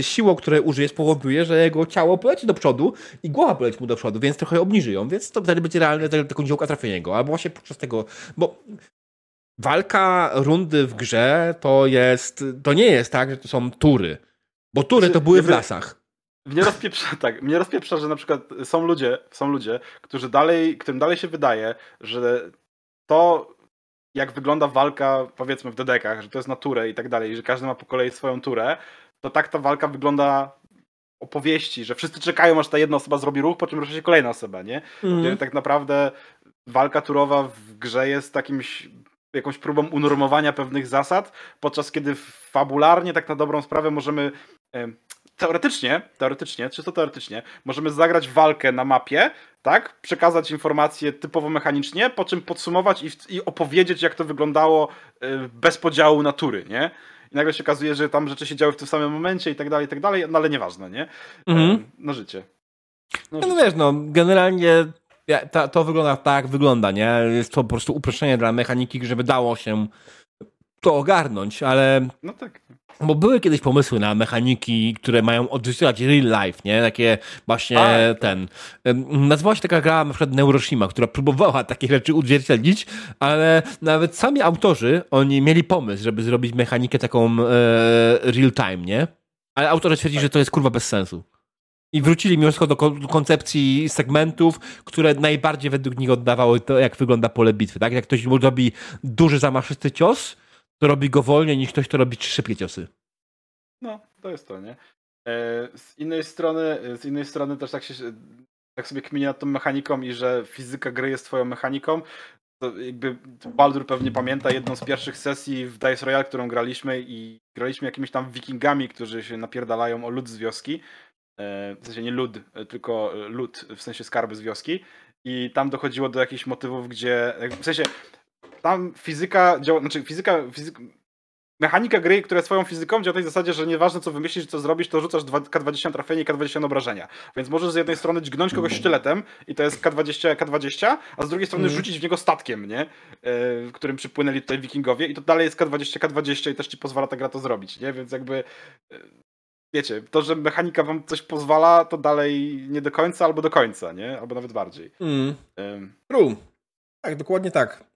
siłą, której użyje, spowoduje, że jego ciało poleci do przodu i głowa poleci mu do przodu, więc trochę obniży ją, więc to wtedy będzie realne taką działka trafienia go, albo właśnie podczas tego, bo walka rundy w grze to jest, to nie jest tak, że to są tury, bo tury to znaczy, były w lasach. Mnie rozpieprza, tak, mnie rozpieprza, że na przykład są ludzie, są ludzie, którzy dalej, którym dalej się wydaje, że to jak wygląda walka, powiedzmy w dedekach, że to jest na turę i tak dalej, że każdy ma po kolei swoją turę, to tak ta walka wygląda opowieści, że wszyscy czekają, aż ta jedna osoba zrobi ruch, po czym rusza się kolejna osoba, nie? Mm. tak naprawdę walka turowa w grze jest takimś jakąś próbą unormowania pewnych zasad, podczas kiedy fabularnie tak na dobrą sprawę możemy teoretycznie, teoretycznie, czysto teoretycznie, możemy zagrać walkę na mapie, tak? Przekazać informacje typowo mechanicznie, po czym podsumować i, i opowiedzieć, jak to wyglądało y, bez podziału natury, nie? I nagle się okazuje, że tam rzeczy się działy w tym samym momencie i tak dalej, i tak dalej, no ale nieważne, nie? Mhm. No życie. No, no, no wiesz, no, generalnie to, to wygląda tak, wygląda, nie? Jest to po prostu uproszczenie dla mechaniki, żeby dało się to ogarnąć, ale. No tak. Bo były kiedyś pomysły na mechaniki, które mają odzwierciedlać real life, nie? Takie właśnie tak. ten. Nazywała się taka gra na przykład Neuroshima, która próbowała takie rzeczy odzwierciedlić, ale nawet sami autorzy, oni mieli pomysł, żeby zrobić mechanikę taką e, real time, nie? Ale autorzy twierdzi, tak. że to jest kurwa bez sensu. I wrócili mimo wszystko do koncepcji segmentów, które najbardziej według nich oddawały to, jak wygląda pole bitwy. Tak? Jak ktoś robi duży, zamaszysty cios, to robi go wolniej niż ktoś, kto robi szybkie ciosy. No, to jest to, nie? E, z innej strony, z innej strony też tak się tak sobie kminie nad tą mechaniką i że fizyka gry jest twoją mechaniką, to jakby Baldur pewnie pamięta jedną z pierwszych sesji w Dice Royale, którą graliśmy i graliśmy jakimiś tam wikingami, którzy się napierdalają o lud z wioski. E, w sensie nie lud, tylko lud, w sensie skarby z wioski. I tam dochodziło do jakichś motywów, gdzie. W sensie tam fizyka działa, znaczy fizyka, fizyka mechanika gry, która jest swoją fizyką, działa w tej zasadzie, że nieważne co wymyślisz, co zrobisz, to rzucasz K20 trafienie i K20 obrażenia. Więc możesz z jednej strony dźgnąć kogoś sztyletem i to jest K20, K20, a z drugiej strony mm. rzucić w niego statkiem, nie? w którym przypłynęli tutaj wikingowie i to dalej jest K20, K20 i też ci pozwala ta gra to zrobić, nie? Więc jakby e, wiecie, to, że mechanika wam coś pozwala, to dalej nie do końca albo do końca, nie? Albo nawet bardziej. Mm. Tak, dokładnie tak.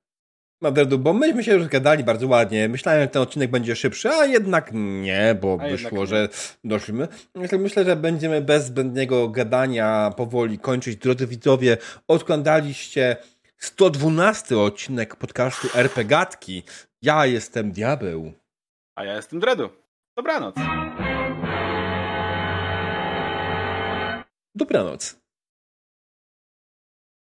Madredu, bo myśmy się już gadali bardzo ładnie. Myślałem, że ten odcinek będzie szybszy, a jednak nie, bo a wyszło, że doszliśmy. Myślę, że będziemy bez zbędnego gadania powoli kończyć. Drodzy widzowie, odkładaliście 112 odcinek podcastu RP Gatki. Ja jestem Diabeł. A ja jestem Dredu. Dobranoc. Dobranoc.